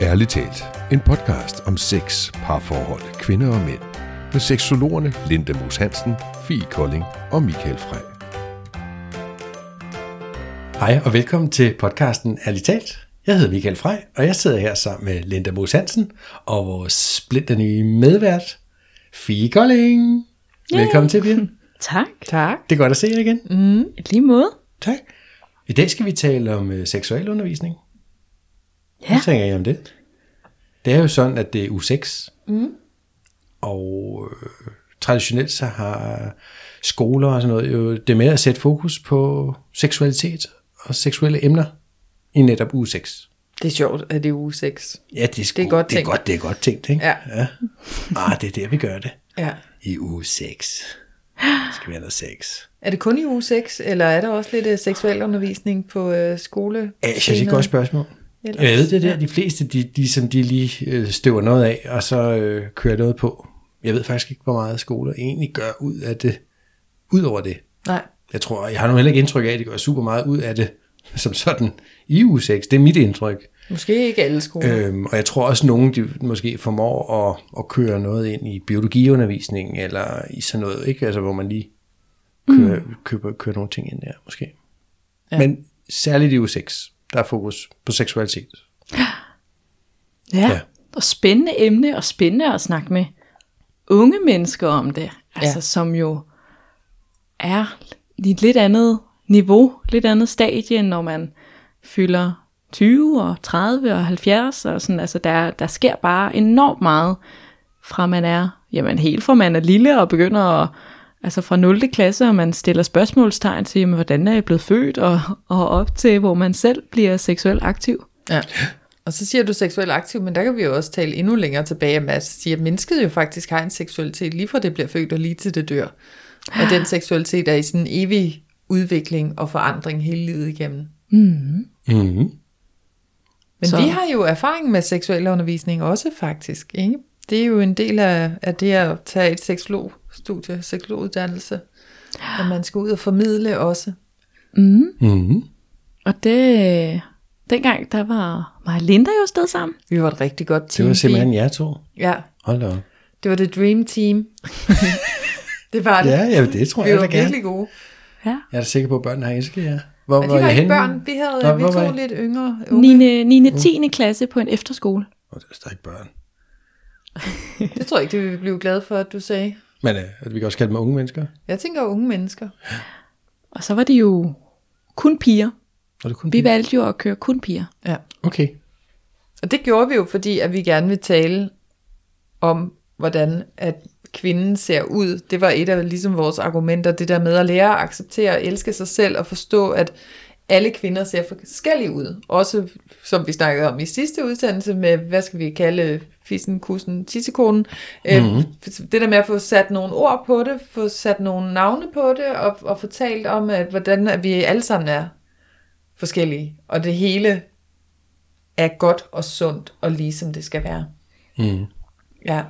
Ærligt talt. En podcast om sex, parforhold, kvinder og mænd. Med seksologerne Linda Moos Hansen, Fie Kolding og Michael Frey. Hej og velkommen til podcasten Ærligt talt. Jeg hedder Michael Frey, og jeg sidder her sammen med Linda Moos Hansen og vores splinte nye medvært, Fie Kolding. Velkommen til, Fie. Tak. Tak. Det er godt at se jer igen. Mm. Lige måde. Tak. I dag skal vi tale om øh, seksuel undervisning. Ja. Hvad tænker I om det? Det er jo sådan, at det er uge 6. Mm. Og øh, traditionelt så har skoler og sådan noget jo det med at sætte fokus på seksualitet og seksuelle emner i netop uge 6. Det er sjovt, at det er uge 6. Ja, det er, sgu, Det er godt det er tænkt. godt, det er godt tænkt, ikke? Ja. ja. Ah, det er der, vi gør det. Ja. I uge 6. Skal vi have noget sex. Er det kun i uge 6, eller er der også lidt uh, seksuel undervisning på uh, skole? Ja, jeg det er et godt spørgsmål. Ellers- Jeg ved det der, de fleste, de, de, som de lige øh, støver noget af, og så øh, kører noget på. Jeg ved faktisk ikke, hvor meget skoler egentlig gør ud af det, ud over det. Nej. Jeg tror, jeg har nu heller ikke indtryk af, at de gør super meget ud af det, som sådan i uge 6. Det er mit indtryk. Måske ikke alle skoler. Øh. Øhm, og jeg tror også, at nogen de måske formår at, at køre noget ind i biologiundervisningen, eller i sådan noget, ikke? Altså, hvor man lige kører, mm. køber, kører nogle ting ind der, måske. Ja. Men særligt i uge 6, der er fokus på seksualitet. Ja. Ja. Og spændende emne, og spændende at snakke med unge mennesker om det. Altså, Ja. ja. som jo er i et lidt andet niveau, lidt andet stadie, end når man fylder 20 og 30 og 70. Og sådan, altså, der, der sker bare enormt meget, fra man er, jamen helt fra man er lille og begynder at, altså fra 0. klasse, og man stiller spørgsmålstegn til, jamen, hvordan er jeg blevet født, og, og op til, hvor man selv bliver seksuelt aktiv. Ja. Og så siger du seksuel aktiv, men der kan vi jo også tale endnu længere tilbage med at sige, at mennesket jo faktisk har en seksualitet, lige fra det bliver født og lige til det dør. Og den seksualitet er i sådan en evig udvikling og forandring hele livet igennem. Mm-hmm. Men Så- vi har jo erfaring med seksuel undervisning også faktisk, ikke? Det er jo en del af, af det at tage et seksologstudie, seksologuddannelse, at man skal ud og formidle også. Mm. Mm-hmm. Og det, dengang, der var mig og Linda jo afsted sammen. Vi var et rigtig godt Det team. var simpelthen jer to. Ja, Hold da op. det var det dream team. det var det. Ja, ja, det tror vi jeg var da gerne. virkelig gode. Ja. Jeg er da sikker på, at børnene har elsket jer. Hvor Men de var I ikke henne? børn, vi havde Nå, vi hvor var to I? lidt yngre. unge. 9. 9. 10. klasse på en efterskole. Åh, det er stadig børn. Det tror jeg ikke, det vil vi blive glade for, at du sagde. Men øh, at vi kan også kalde dem unge mennesker. Jeg tænker unge mennesker. Og så var det jo kun piger. Og det kun Vi valgte jo at køre kun piger. Ja. Okay. Og det gjorde vi jo, fordi at vi gerne vil tale om, hvordan at kvinden ser ud. Det var et af ligesom vores argumenter, det der med at lære at acceptere og elske sig selv og forstå, at alle kvinder ser forskellige ud. Også som vi snakkede om i sidste udsendelse med, hvad skal vi kalde fissen, kussen, tissekonen. Mm-hmm. Det der med at få sat nogle ord på det, få sat nogle navne på det, og, og fortalt om, at hvordan at vi alle sammen er forskellige. Og det hele er godt og sundt og lige som det skal være. Mm. Ja.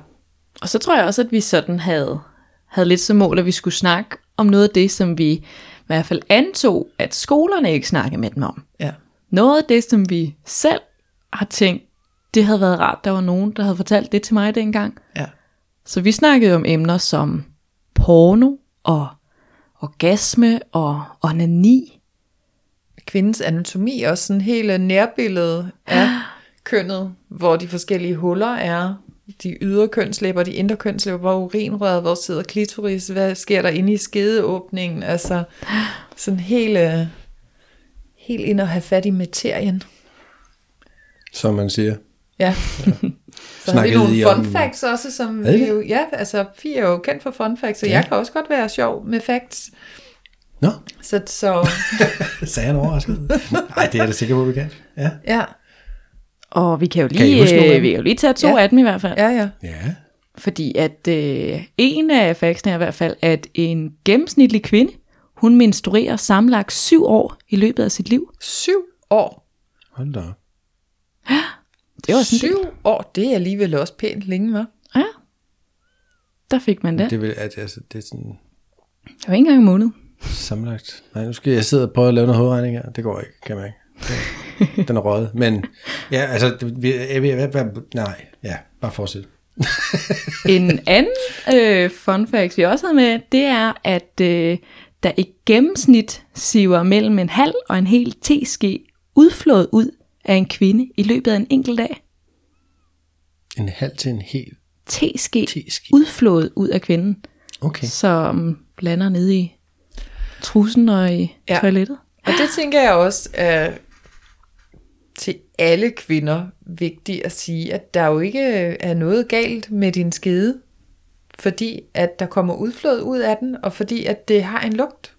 Og så tror jeg også, at vi sådan havde, havde lidt som mål, at vi skulle snakke om noget af det, som vi i hvert fald antog, at skolerne ikke snakkede med dem om. Ja. Noget af det, som vi selv har tænkt, det havde været rart, der var nogen, der havde fortalt det til mig dengang. Ja. Så vi snakkede om emner som porno og orgasme og onani. Kvindens anatomi også sådan hele nærbillede af kønnet, hvor de forskellige huller er. De ydre kønslæber, de indre kønslæber, hvor urinrøret, hvor sidder klitoris, hvad sker der inde i skedeåbningen, altså sådan hele, helt ind at have fat i materien. Som man siger. Ja. Så har vi nogle fun om- facts også, som det vi jo, ja, altså Fie er jo kendt for fun facts, så Ja. jeg kan også godt være sjov med facts. Nå, Så, så sagde han overrasket. Nej, det er jeg da sikker på, du kan. Ja. ja, Og vi kan jo Kan lige, af øh, vi kan jo lige tage to Ja. af dem i hvert fald. ja, ja. Ja. Fordi at øh, en af factsene er i hvert fald, at en gennemsnitlig kvinde, hun menstruerer sammenlagt syv år i løbet af sit liv. Syv år. Hold da op. Det var sådan Syv år, det er alligevel også pænt længe, hva'? Ja, der fik man det. Det, vil, at, altså, det er sådan Det var ikke engang en måned. sammenlagt. Nej, nu skal jeg sidde og prøve at lave noget hovedregning her. Det går ikke, kan man ikke. den er røget. Men ja, altså, vi- jeg ved, hvad, hvad, nej, ja, bare fortsæt. En anden øh, fun fact, vi også havde med, det er, at øh, der i gennemsnit siver mellem en halv og en hel teske udflået ud af en kvinde i løbet af en enkelt dag. En halv til en hel Teske teski. udflået ud af kvinden, Okay. som lander nede i trussen og i Ja. ja. toilettet. Og det tænker jeg også er til alle kvinder vigtigt at sige, at der jo ikke er noget galt med din skede, fordi at der kommer udflåd ud af den, og fordi at det har en lugt.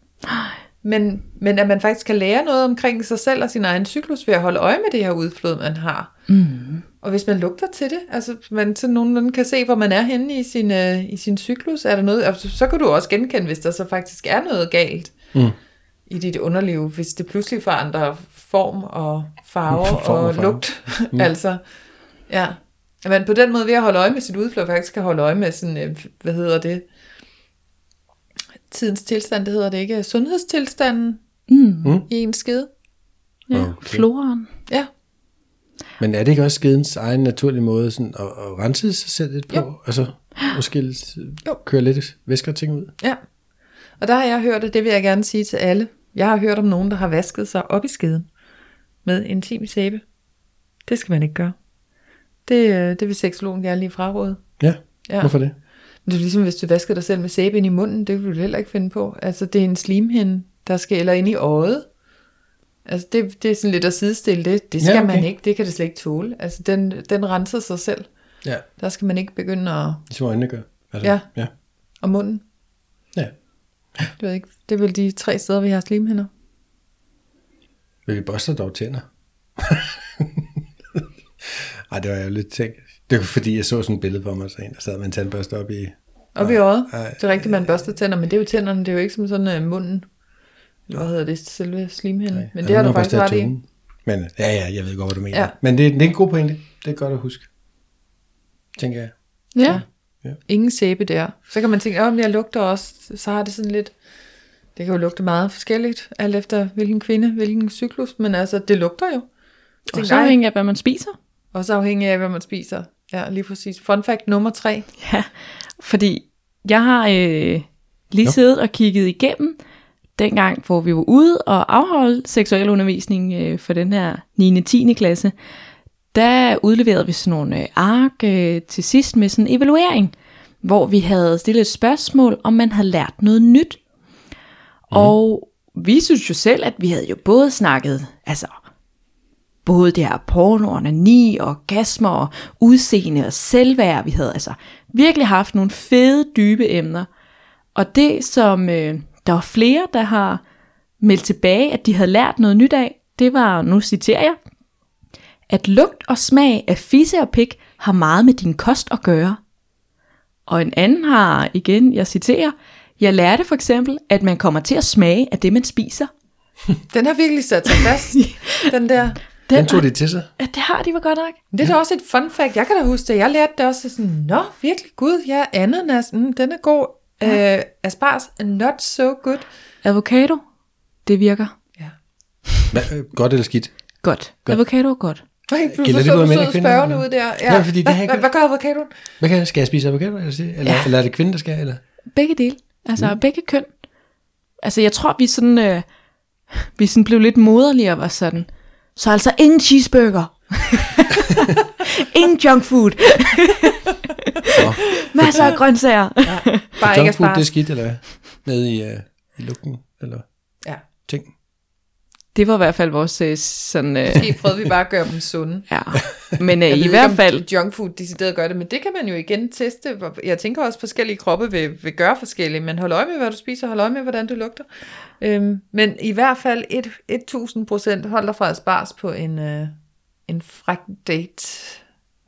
Men, men at man faktisk kan lære noget omkring sig selv og sin egen cyklus ved at holde øje med det her udflåd, man har. Mm. Og hvis man lugter til det, altså man så nogenlunde kan se, hvor man er henne i sin, øh, i sin cyklus, er der noget, altså, så kan du også genkende, hvis der så faktisk er noget galt Mm. I dit underliv, hvis det pludselig forandrer form og farve Form og og, farve. lugt. Mm. altså, ja. At man på den måde ved at holde øje med sit udflod, faktisk kan holde øje med sådan, øh, hvad hedder det, tidens tilstand, det hedder det ikke, sundhedstilstanden Mm. I en skede. Ja, Okay. okay. floren. Ja, Men er det ikke også skedens egen naturlige måde sådan at, at rense sig selv lidt på? Jo. Altså, måske Jo. køre lidt væsker og ting ud? ja. Og der har jeg hørt, og det vil jeg gerne sige til alle, jeg har hørt om nogen, der har vasket sig op i skeden med intim sæbe. Det skal man ikke gøre. Det, øh, det vil seksologen gerne lige fraråde. Ja, Ja. hvorfor det? Men det er ligesom, hvis du vasker dig selv med sæbe ind i munden, det vil du heller ikke finde på. Altså, det er en slimhinde, der skal, eller ind i øjet. Altså, det, det er sådan lidt at sidestille det. Det skal Ja, okay. man ikke, det kan det slet ikke tåle. Altså, den, den renser sig selv. Ja, Der skal man ikke begynde at... ligesom øjnene gør. Altså, Ja. ja. Og munden. Ja. Det, ved ikke. det er vel de tre steder, vi har slimhinder. Vil vi børste dog tænder? Ej, det var jeg jo lidt tænkt. Det var fordi, jeg så sådan et billede for mig, så en, der sad med en tandbørste op i... Op i øjet. Ej, Det er rigtigt, man børster tænder, men det er jo tænderne, det er jo ikke som sådan uh, munden. Eller hvad hedder det? Selve slimhinden. Men det har du faktisk ret i. Men ja, ja, jeg ved godt, hvad du mener. Ja. Men det, det er en god pointe. Det er godt at huske. Tænker jeg. Ja. Ingen sæbe der. Så kan man tænke, om jeg lugter også, så har det sådan lidt, det kan jo lugte meget forskelligt, alt efter hvilken kvinde, hvilken cyklus, men altså, det lugter jo. Og Tænk, så afhængig af, hvad man spiser. også afhængig af, hvad man spiser. Ja, lige præcis. Fun fact nummer tre. Ja, fordi jeg har øh, lige Nå. siddet og kigget igennem dengang, hvor vi var ude og afholde seksuel undervisning øh, for den her 9. og 10. klasse. Der udleverede vi sådan nogle øh, ark øh, til sidst med sådan en evaluering, hvor vi havde stillet et spørgsmål, om man havde lært noget nyt. Mm. Og vi synes jo selv, at vi havde jo både snakket, altså både det her porno, onani, orgasmer, og udseende og selvværd. Vi havde altså virkelig haft nogle fede, dybe emner. Og det, som øh, der var flere, der har meldt tilbage, at de havde lært noget nyt af, det var, nu citerer jeg, at lugt og smag af fisse og pik har meget med din kost at gøre. Og en anden har igen, jeg citerer, jeg lærte for eksempel, at man kommer til at smage af det, man spiser. Den har virkelig sat sig fast, den der. Den tog de til sig. Ja, det har de var godt nok. Det er da også et fun fact. Jeg kan da huske det. Jeg lærte det også sådan, nå, virkelig gud, ja, ananas, mm, den er god. Ja. Øh, asparges, not so good. Avocado, det virker Ja. Hvad, øh, godt eller skidt? godt. Godt. godt. Avocado er godt. Nej, du Gælder så, det både så, mænd så og kvinder, spørgende ud der. Ja. Ja, fordi det hvad, hvad, ikke- hvad gør avocadoen? Hvad kan skal jeg spise avocado, eller, eller, ja. eller er det kvinden, der skal? Eller? Begge dele. Altså mm. begge køn. Altså jeg tror, vi sådan, øh, vi sådan blev lidt moderlige og var sådan, så altså ingen cheeseburger. ingen junk food. Nå, Masser af grøntsager. Bare ikke junk food, det er skidt, eller hvad? Nede i, uh, i lugten, eller Ja. ting. Det var i hvert fald vores øh, sådan... Øh, Måske prøvede vi bare at gøre dem sunde. ja. Men øh, i ikke, hvert om fald, junk food decideret gør det, men det kan man jo igen teste. Jeg tænker også, at forskellige kroppe vil, vil gøre forskellige, men hold øje med, hvad du spiser, hold øje med, hvordan du lugter. Øhm, men i hvert fald et, 1000 procent hold dig fra asparges på en, øh, en fræk date.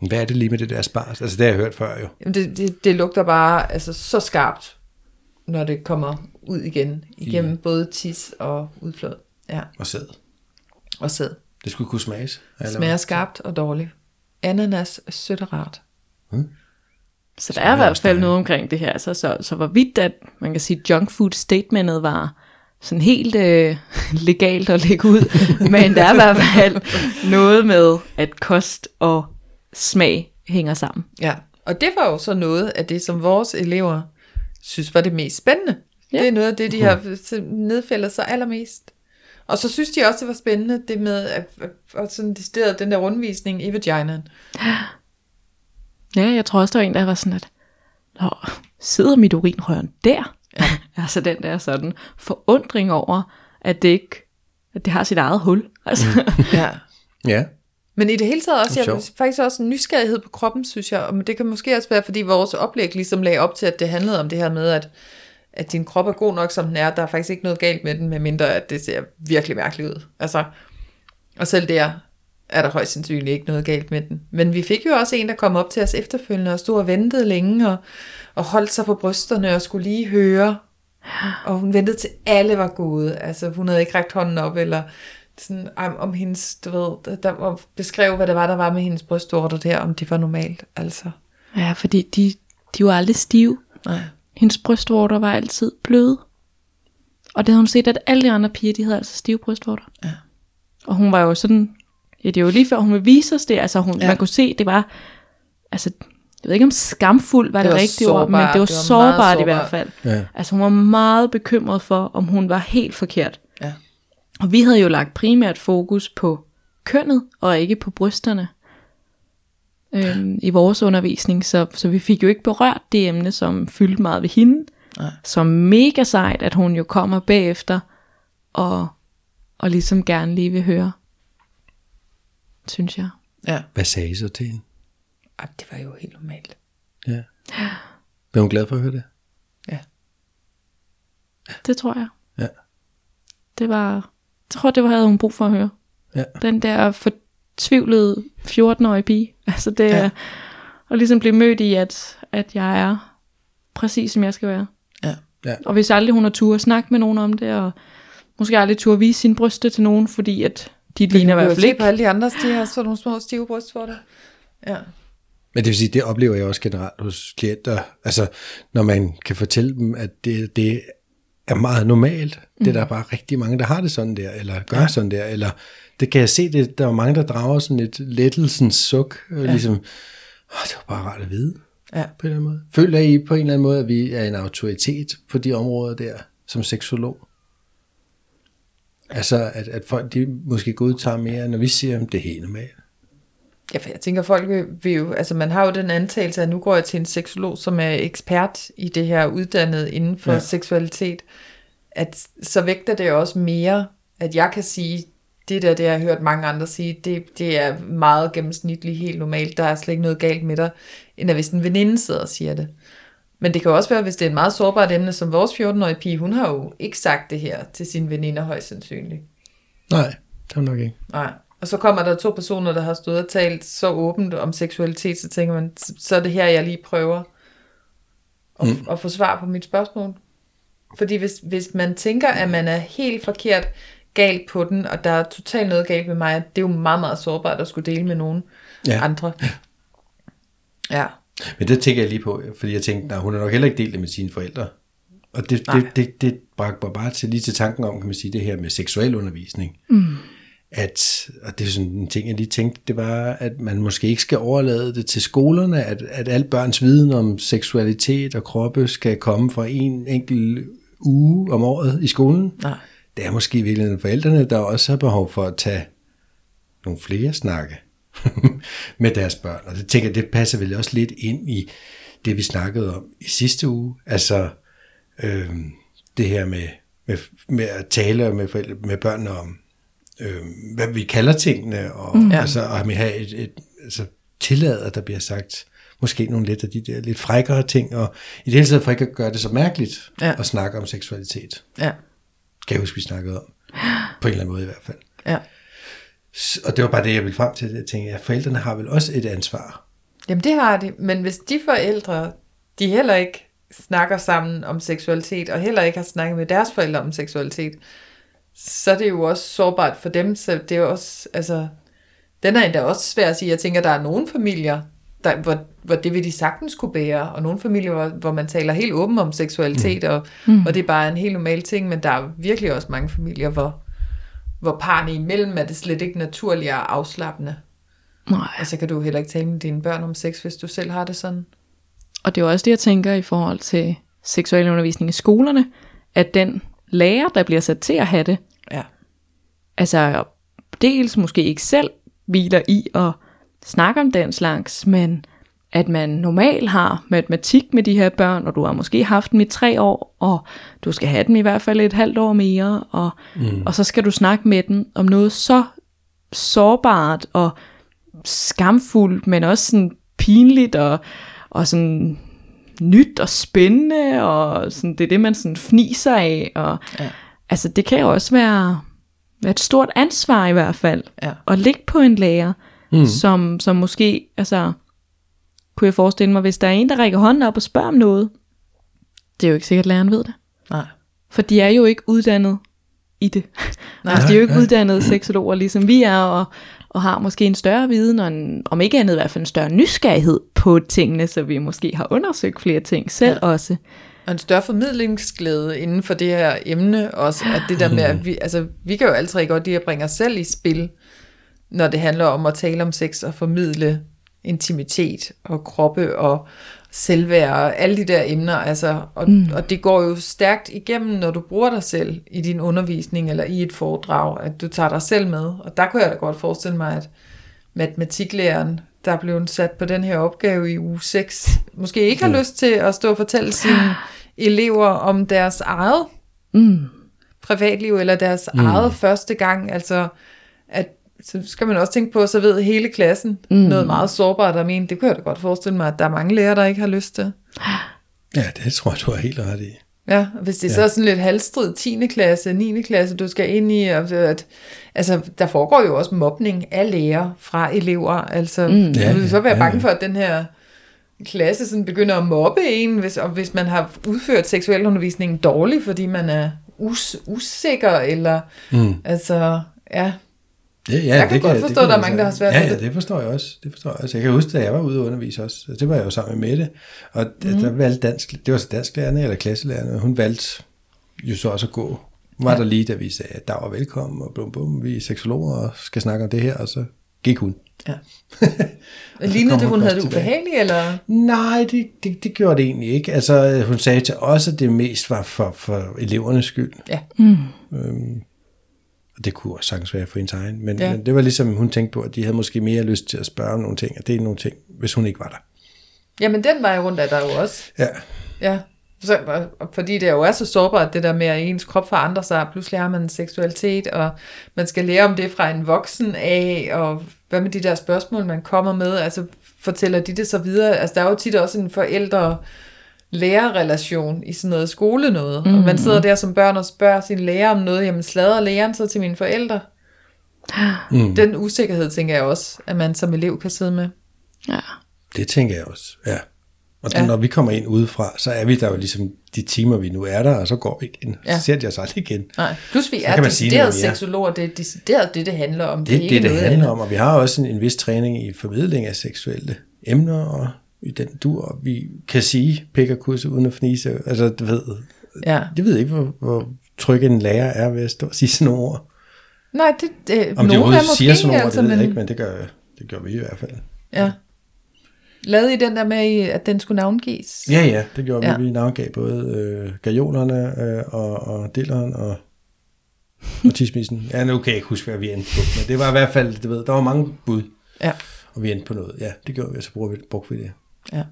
Hvad er det lige med det der spars? Altså, det har jeg hørt før jo. Jamen, det, det, det lugter bare altså, så skarpt, når det kommer ud igen, igennem Ja. både tis og udflod. Ja, Og sæd. og sæd. Det skulle kunne smages. eller Smager skarpt og dårligt. Ananas er sødt og rart. så der er i hvert fald noget omkring det her. Så, så, så hvorvidt at, man kan sige, junk food statementet var sådan helt øh, legalt at lægge ud, men der er i hvert fald noget med, at kost og smag hænger sammen. Ja, og det var jo så noget af det, som vores elever synes var det mest spændende. Ja. Ja. Det er noget af det, de har nedfældet sig allermest. Og så synes de også, det var spændende, det med at, at, at sådan decideret den der rundvisning i vaginaen. Ja, jeg tror også, der var en, der var sådan, at Nå, sidder mit urinrør der? Ja. altså den der sådan forundring over, at det ikke at det har sit eget hul. Altså. Mm. Ja. Ja. Men i det hele taget også, jeg, faktisk også en nysgerrighed på kroppen, synes jeg. Og det kan måske også være, fordi vores oplæg ligesom lagde op til, at det handlede om det her med, at, at din krop er god nok, som den er. Der er faktisk ikke noget galt med den, medmindre at det ser virkelig mærkeligt ud. Altså, og selv der er der højst sandsynligt ikke noget galt med den. Men vi fik jo også en, der kom op til os efterfølgende og stod og ventede længe og, og holdt sig på brysterne og skulle lige høre. Og hun ventede til alle var gode. Altså hun havde ikke rækt hånden op, eller sådan om, om hendes, du ved, der var, beskrev, hvad det var, der var med hendes brystvorter der, om det var normalt. Altså, Ja, fordi de, de var aldrig stive. nej. Hendes brystvorter var altid bløde. Og det havde hun set, at alle de andre piger, de havde altså stive brystvorter. Ja. Og hun var jo sådan, ja det er jo lige før hun vil vise os det, altså hun, Ja. man kunne se, det var, altså, jeg ved ikke om skamfuld var det, Det var rigtige ord, men sårbart. det var, Det var meget sårbart i sårbart. hvert fald. Ja. Altså hun var meget bekymret for, om hun var helt forkert. Ja. Og vi havde jo lagt primært fokus på kønnet, og ikke på brysterne øhm, i vores undervisning, så, så vi fik jo ikke berørt det emne, som fyldte meget ved hende. Nej. Så mega sejt, at hun jo kommer bagefter, og, og ligesom gerne lige vil høre, synes jeg. Ja. Hvad sagde I så til hende? Ej, det var jo helt normalt. Ja. Blev hun glad for at høre det? Ja. Det tror jeg. Ja. Det var, jeg tror, det var, havde hun brug for at høre. Ja. Den der fortvivlede 14-årige pige. Altså det Ja. er at ligesom blive mødt i, at, at jeg er præcis som jeg skal være. Ja. Ja. Og hvis aldrig hun har tur at snakke med nogen om det, og måske aldrig tur at vise sin bryste til nogen, fordi at de ligner i hvert fald ikke. på alle de andre, de har sådan nogle små stive brystvorter. Ja. Men det vil sige, det oplever jeg også generelt hos klienter. Altså, når man kan fortælle dem, at det, det er meget normalt. Mm. Det er der bare rigtig mange, der har det sådan der, eller gør ja. sådan der, eller det kan jeg se, det, der er mange, der drager sådan et lettelsens suk, ja. ligesom, Åh, det var bare rart at vide, Ja. på en eller anden måde. Føler I på en eller anden måde, at vi er en autoritet på de områder der, som seksolog? Altså, at, at folk de måske godtager mere, når vi siger, at det er helt normalt. Ja, for jeg tænker, folk vil, jo, altså man har jo den antagelse, at nu går jeg til en seksolog, som er ekspert i det her uddannet inden for ja. seksualitet, at så vægter det også mere, at jeg kan sige, det der, det har jeg hørt mange andre sige, det, det er meget gennemsnitligt, helt normalt, der er slet ikke noget galt med dig, end at hvis en veninde sidder og siger det. Men det kan også være, hvis det er et meget sårbart emne, som vores 14-årige pige, hun har jo ikke sagt det her til sine veninder højst sandsynligt. Nej, det er nok ikke. Nej. Og så kommer der to personer, der har stået og talt så åbent om seksualitet, så tænker man, "S- så er det her, jeg lige prøver at, mm. at få svar på mit spørgsmål. Fordi hvis, hvis man tænker, at man er helt forkert galt på den, og der er totalt noget galt med mig, det er jo meget, meget sårbart at skulle dele med nogen Ja. ja. andre. Ja. Men det tænker jeg lige på, fordi jeg tænkte, nej, hun har nok heller ikke delt det med sine forældre. Og det, Nej. det, det, det bragte mig bare til, lige til tanken om, kan man sige, det her med seksuel undervisning. Mm. At, og det er sådan en ting, jeg lige tænkte, det var, at man måske ikke skal overlade det til skolerne, at, at al børns viden om seksualitet og kroppe skal komme fra en enkelt uge om året i skolen. Nej. Det er måske i virkeligheden forældrene, der også har behov for at tage nogle flere snakke med deres børn. Og det tænker jeg, det passer vel også lidt ind i det, vi snakkede om i sidste uge. Altså øh, det her med, med, med at tale med, forældre, med børn om, øh, hvad vi kalder tingene, og mm. altså, og have et, et altså, tillade, at der bliver sagt måske nogle lidt af de der lidt frækkere ting, og i det hele taget for ikke at gøre det så mærkeligt Ja. at snakke om seksualitet. Ja. Kan jeg huske, vi snakkede om. På en eller anden måde i hvert fald. Ja. Og det var bare det, jeg ville frem til. Jeg tænkte, at forældrene har vel også et ansvar. Jamen det har de, men hvis de forældre, de heller ikke snakker sammen om seksualitet, og heller ikke har snakket med deres forældre om seksualitet, så er det jo også sårbart for dem, så det er også, altså, den er endda også svær at sige. Jeg tænker, der er nogle familier, der, hvor, hvor det vil de sagtens kunne bære, og nogle familier, hvor, hvor man taler helt åben om seksualitet, og, mm. og det er bare en helt normal ting, men der er virkelig også mange familier, hvor, hvor parne imellem er det slet ikke naturligt og afslappende. Nej. Og så kan du heller ikke tale med dine børn om sex, hvis du selv har det sådan. Og det er jo også det, jeg tænker i forhold til seksuel undervisning i skolerne, at den lærer, der bliver sat til at have det, Ja. altså dels måske ikke selv hviler i at snakke om den slags, men at man normalt har matematik med de her børn, og du har måske haft dem i tre år, og du skal have dem i hvert fald et halvt år mere, og, mm. og så skal du snakke med dem om noget så sårbart og skamfuldt, men også sådan pinligt og, og sådan nyt og spændende, og sådan, det er det, man sådan fniser af. Og, Ja. Altså, det kan jo også være, være et stort ansvar i hvert fald, Ja. at ligge på en lærer, mm. som, som måske, altså, kunne jeg forestille mig, hvis der er en, der rækker hånden op og spørger om noget, det er jo ikke sikkert, at læreren ved det. Nej. For de er jo ikke uddannet i det. Nej, altså, de er jo ikke uddannede seksologer, ligesom vi er, og, og har måske en større viden, og en, om ikke andet i hvert fald en større nysgerrighed på tingene, så vi måske har undersøgt flere ting selv ja. også. Og en større formidlingsglæde inden for det her emne også, at det der med, at vi, altså, vi kan jo altid godt lide at bringe os selv i spil, når det handler om at tale om sex og formidle intimitet og kroppe og selvværd og alle de der emner, altså, og, mm. og det går jo stærkt igennem, når du bruger dig selv i din undervisning eller i et foredrag, at du tager dig selv med, og der kunne jeg da godt forestille mig, at matematiklæreren, der blev sat på den her opgave i uge 6, måske ikke har lyst til at stå og fortælle sine elever om deres eget Mm. privatliv, eller deres mm. eget første gang, altså at så skal man også tænke på, så ved hele klassen mm. noget meget sårbart om en. Det kunne jeg da godt forestille mig, at der er mange lærere, der ikke har lyst til. Ja, det tror jeg, du har helt ret i. Ja, hvis det ja. så er sådan lidt halvstrid 10. klasse, 9. klasse, du skal ind i, at, altså der foregår jo også mobning af lærere fra elever, altså mm. Ja, vil så være ja, bange ja. for, at den her klasse sådan begynder at mobbe en, hvis, og hvis man har udført seksuel undervisning dårligt, fordi man er us, usikker, eller Mm. altså, ja, Ja, ja, Jeg kan godt forstå, kan at der er mange, der har svært ja, ved Ja, det. det forstår jeg også. Det forstår jeg også. Jeg kan huske, da jeg var ude og undervise også. Det var jeg jo sammen med Mette. Og mm. der valgte dansk, det var så dansklærerne eller klasselærerne. Hun valgte jo så også at gå. Hun var ja. der lige, da vi sagde, at der var velkommen, og bum bum, vi er seksologer og skal snakke om det her, og så gik hun. ja. Lignede det, hun først havde det ubehageligt, eller? Nej, det, det, det gjorde det egentlig ikke. Altså, hun sagde til os, at det mest var for, for elevernes skyld. Ja. Øhm, og det kunne også sagtens være for hendes egen. Men, Ja. men det var ligesom, hun tænkte på, at de havde måske mere lyst til at spørge om nogle ting, og det er nogle ting, hvis hun ikke var der. Jamen, den vej rundt er der jo også. Ja, Ja, så, fordi det jo er så sårbart, det der med, at ens krop forandrer sig, pludselig har man seksualitet, og man skal lære om det fra en voksen af, og hvad med de der spørgsmål, man kommer med, altså fortæller de det så videre? Altså der er jo tit også en forældre lærerrelation i sådan noget skole noget, mm. og man sidder der som børn og spørger sin lærer om noget, jamen slader læreren så til mine forældre? mm. Den usikkerhed, tænker jeg også, at man som elev kan sidde med. Ja. det tænker jeg også. Ja. Og Ja. ja. når vi kommer ind udefra, så er vi der jo ligesom de timer, vi nu er der, og så går vi igen. Ja. Så ser de os aldrig igen. Nej, plus vi Så er decideret seksologer, det er decideret det, det handler om. Det er ikke det, det noget handler andet. om, og vi har også en, en vis træning i formidling af seksuelle emner, og i den dur, vi kan sige pik og uden at fnise. Altså, du ved, Ja. det ved ikke, hvor, hvor tryg en lærer er ved at stå og sige sådan nogle ord. Nej, det, det Om de er overhovedet siger sådan nogle ord, altså, det ved jeg men, ikke, men det gør, det gør vi i hvert fald. Ja. Lavede I den der med, at den skulle navngives? Ja, ja, det gjorde Ja. vi. Vi navngav både øh, gajolerne øh, og, og dilleren og, og tismissen. Ja, nu kan jeg ikke huske, hvad vi endte på, men det var i hvert fald, du ved, der var mange bud, Ja. og vi endte på noget. Ja, det gjorde vi, og så brugte vi, brugte vi det. Ja.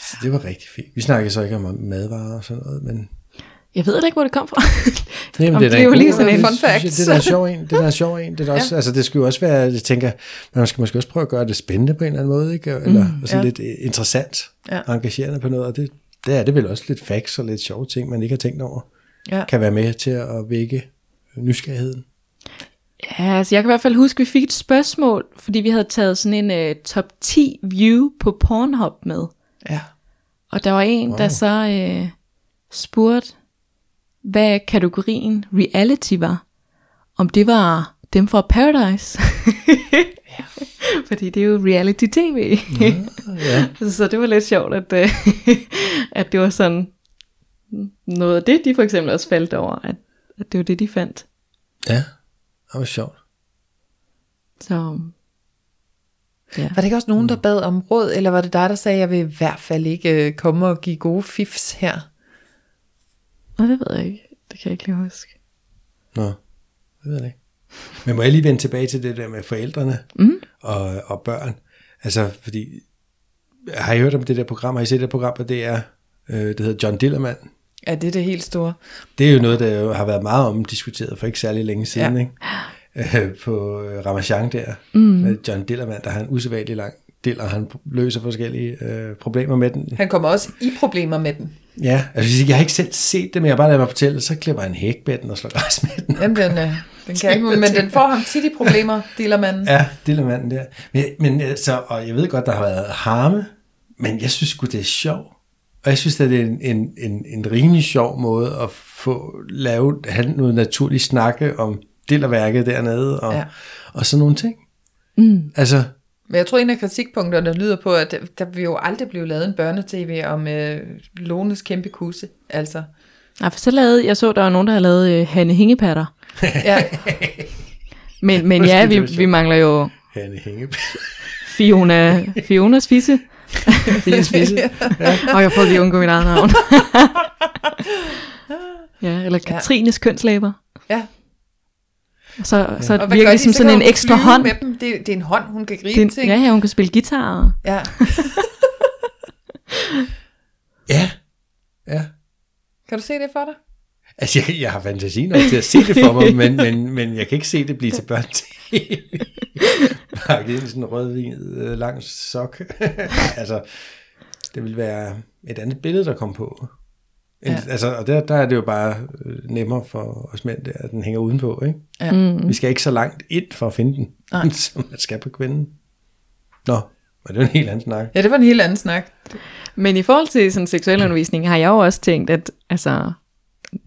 Så det var rigtig fint. Vi snakkede så ikke om madvarer og sådan noget, men... Jeg ved ikke, hvor det kom fra. Jamen, Om da det er jo lige sådan en det fun fact. Det er da en sjov en. Det er sjov en. Det, er også, altså, det skulle jo også være, jeg tænker, man skal måske også prøve at gøre det spændende på en eller anden måde, ikke? Eller mm, sådan ja. lidt øh, interessant, Ja. ja. engagerende på noget, og det, det er det vel også lidt facts og lidt sjove ting, man ikke har tænkt over, Ja. kan være med til at vække nysgerrigheden. Ja, altså jeg kan i hvert fald huske, at vi fik et spørgsmål, fordi vi havde taget sådan en uh, top 10 view på Pornhub med. ja. Og der var en, wow. der så uh, spurgte, hvad kategorien reality var. Om det var dem fra Paradise. Fordi det er jo reality-tv. ja. så det var lidt sjovt, at, øh, at det var sådan noget af det, de for eksempel også faldt over, at, at det var det, de fandt. Ja, det var sjovt. Så ja. Var det ikke også nogen, der bad om råd, eller var det dig, der sagde, at jeg vil i hvert fald ikke øh, komme og give gode fifs her? Nå, det ved jeg ikke. Det kan jeg ikke lige huske. Nå, det ved jeg ikke. Men må jeg lige vende tilbage til det der med forældrene mm. og, og børn? Altså, fordi, har I hørt om det der program? Har I set det program på DR? Øh, det hedder John Dillermand. Ja, det er det helt store. Det er jo noget, der jo har været meget omdiskuteret for ikke særlig længe siden, Ja. ikke? Øh, på øh, Ramachan der, mm. med John Dillermand, der har en usædvanlig lang diller, og han løser forskellige øh, problemer med den. Han kommer også i problemer med den. Ja, altså jeg har ikke selv set det, men jeg bare lader mig fortælle, så klipper han hæk med den og slår græs med den. Jamen, den, øh, den kan ikke, men den får ham tit i problemer, dealermanden. Ja, Dillermanden der. Men, men altså, og jeg ved godt, der har været harme, men jeg synes sgu, det er sjovt. Og jeg synes, at det er en, en, en, en rimelig sjov måde at få lavet have noget naturligt snakke om dillerværket dernede, og, Ja. og sådan nogle ting. Mm. Altså, Men jeg tror, en af kritikpunkterne lyder på, at der vil jo aldrig blive lavet en børnetv om øh, Lones kæmpe kusse. Altså, Nej, for så lavede, jeg så, der var nogen, der havde lavet øh, Hanne Hængepatter. ja, Men, men ja, vi, vi mangler jo Hanne Hænge. Fiona, Fionas fisse. Fis, fisse. Og jeg får lige undgå mit eget navn. ja, eller Katrines kønslæber. ja. Og så, så Og virker det som sådan en ekstra hånd. Med dem. Det, det er en hånd, hun kan gribe Det, er en- ja, ja, hun kan spille guitar. ja. Ja, ja. Kan du se det for dig? Altså, jeg, jeg har fantasi nok til at se det for mig, men, men, men jeg kan ikke se det blive til børn. Pakket ind i sådan en rødvin øh, lang sok. altså, det vil være et andet billede, der kom på. En, Ja. Altså, og der, der er det jo bare øh, nemmere for os mænd, der, at den hænger udenpå. Ikke? Ja. Mm. Vi skal ikke så langt ind for at finde den, Nej. som man skal på kvinden. Nå, men det er en helt anden snak. Ja, det var en helt anden snak. Men i forhold til sådan seksuel undervisning, har jeg jo også tænkt, at altså,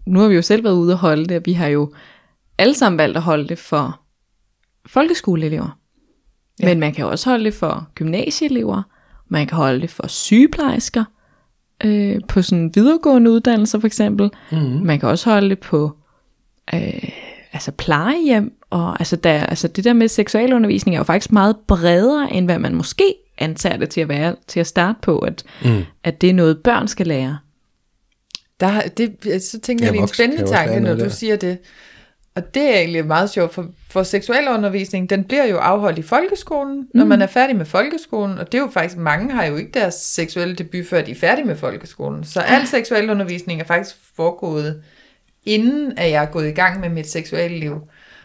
nu har vi jo selv været ude og holde det, og vi har jo alle sammen valgt at holde det for folkeskoleelever. Ja. Men man kan også holde det for gymnasieelever, man kan holde det for sygeplejersker, øh, på sådan videregående uddannelser for eksempel. Mm-hmm. Man kan også holde det på øh, altså plejehjem, og altså, der, altså det der med seksualundervisning er jo faktisk meget bredere, end hvad man måske antager det til at være, til at starte på, at, mm. at det er noget børn skal lære. Der, det, så tænker jeg, det er en spændende tanke, når du der. siger det. Og det er egentlig meget sjovt, for, for seksualundervisning, den bliver jo afholdt i folkeskolen, mm. når man er færdig med folkeskolen, og det er jo faktisk, mange har jo ikke deres seksuelle debut, før de er færdige med folkeskolen. Så al seksualundervisning er faktisk foregået, inden at jeg er gået i gang med mit seksuelle liv.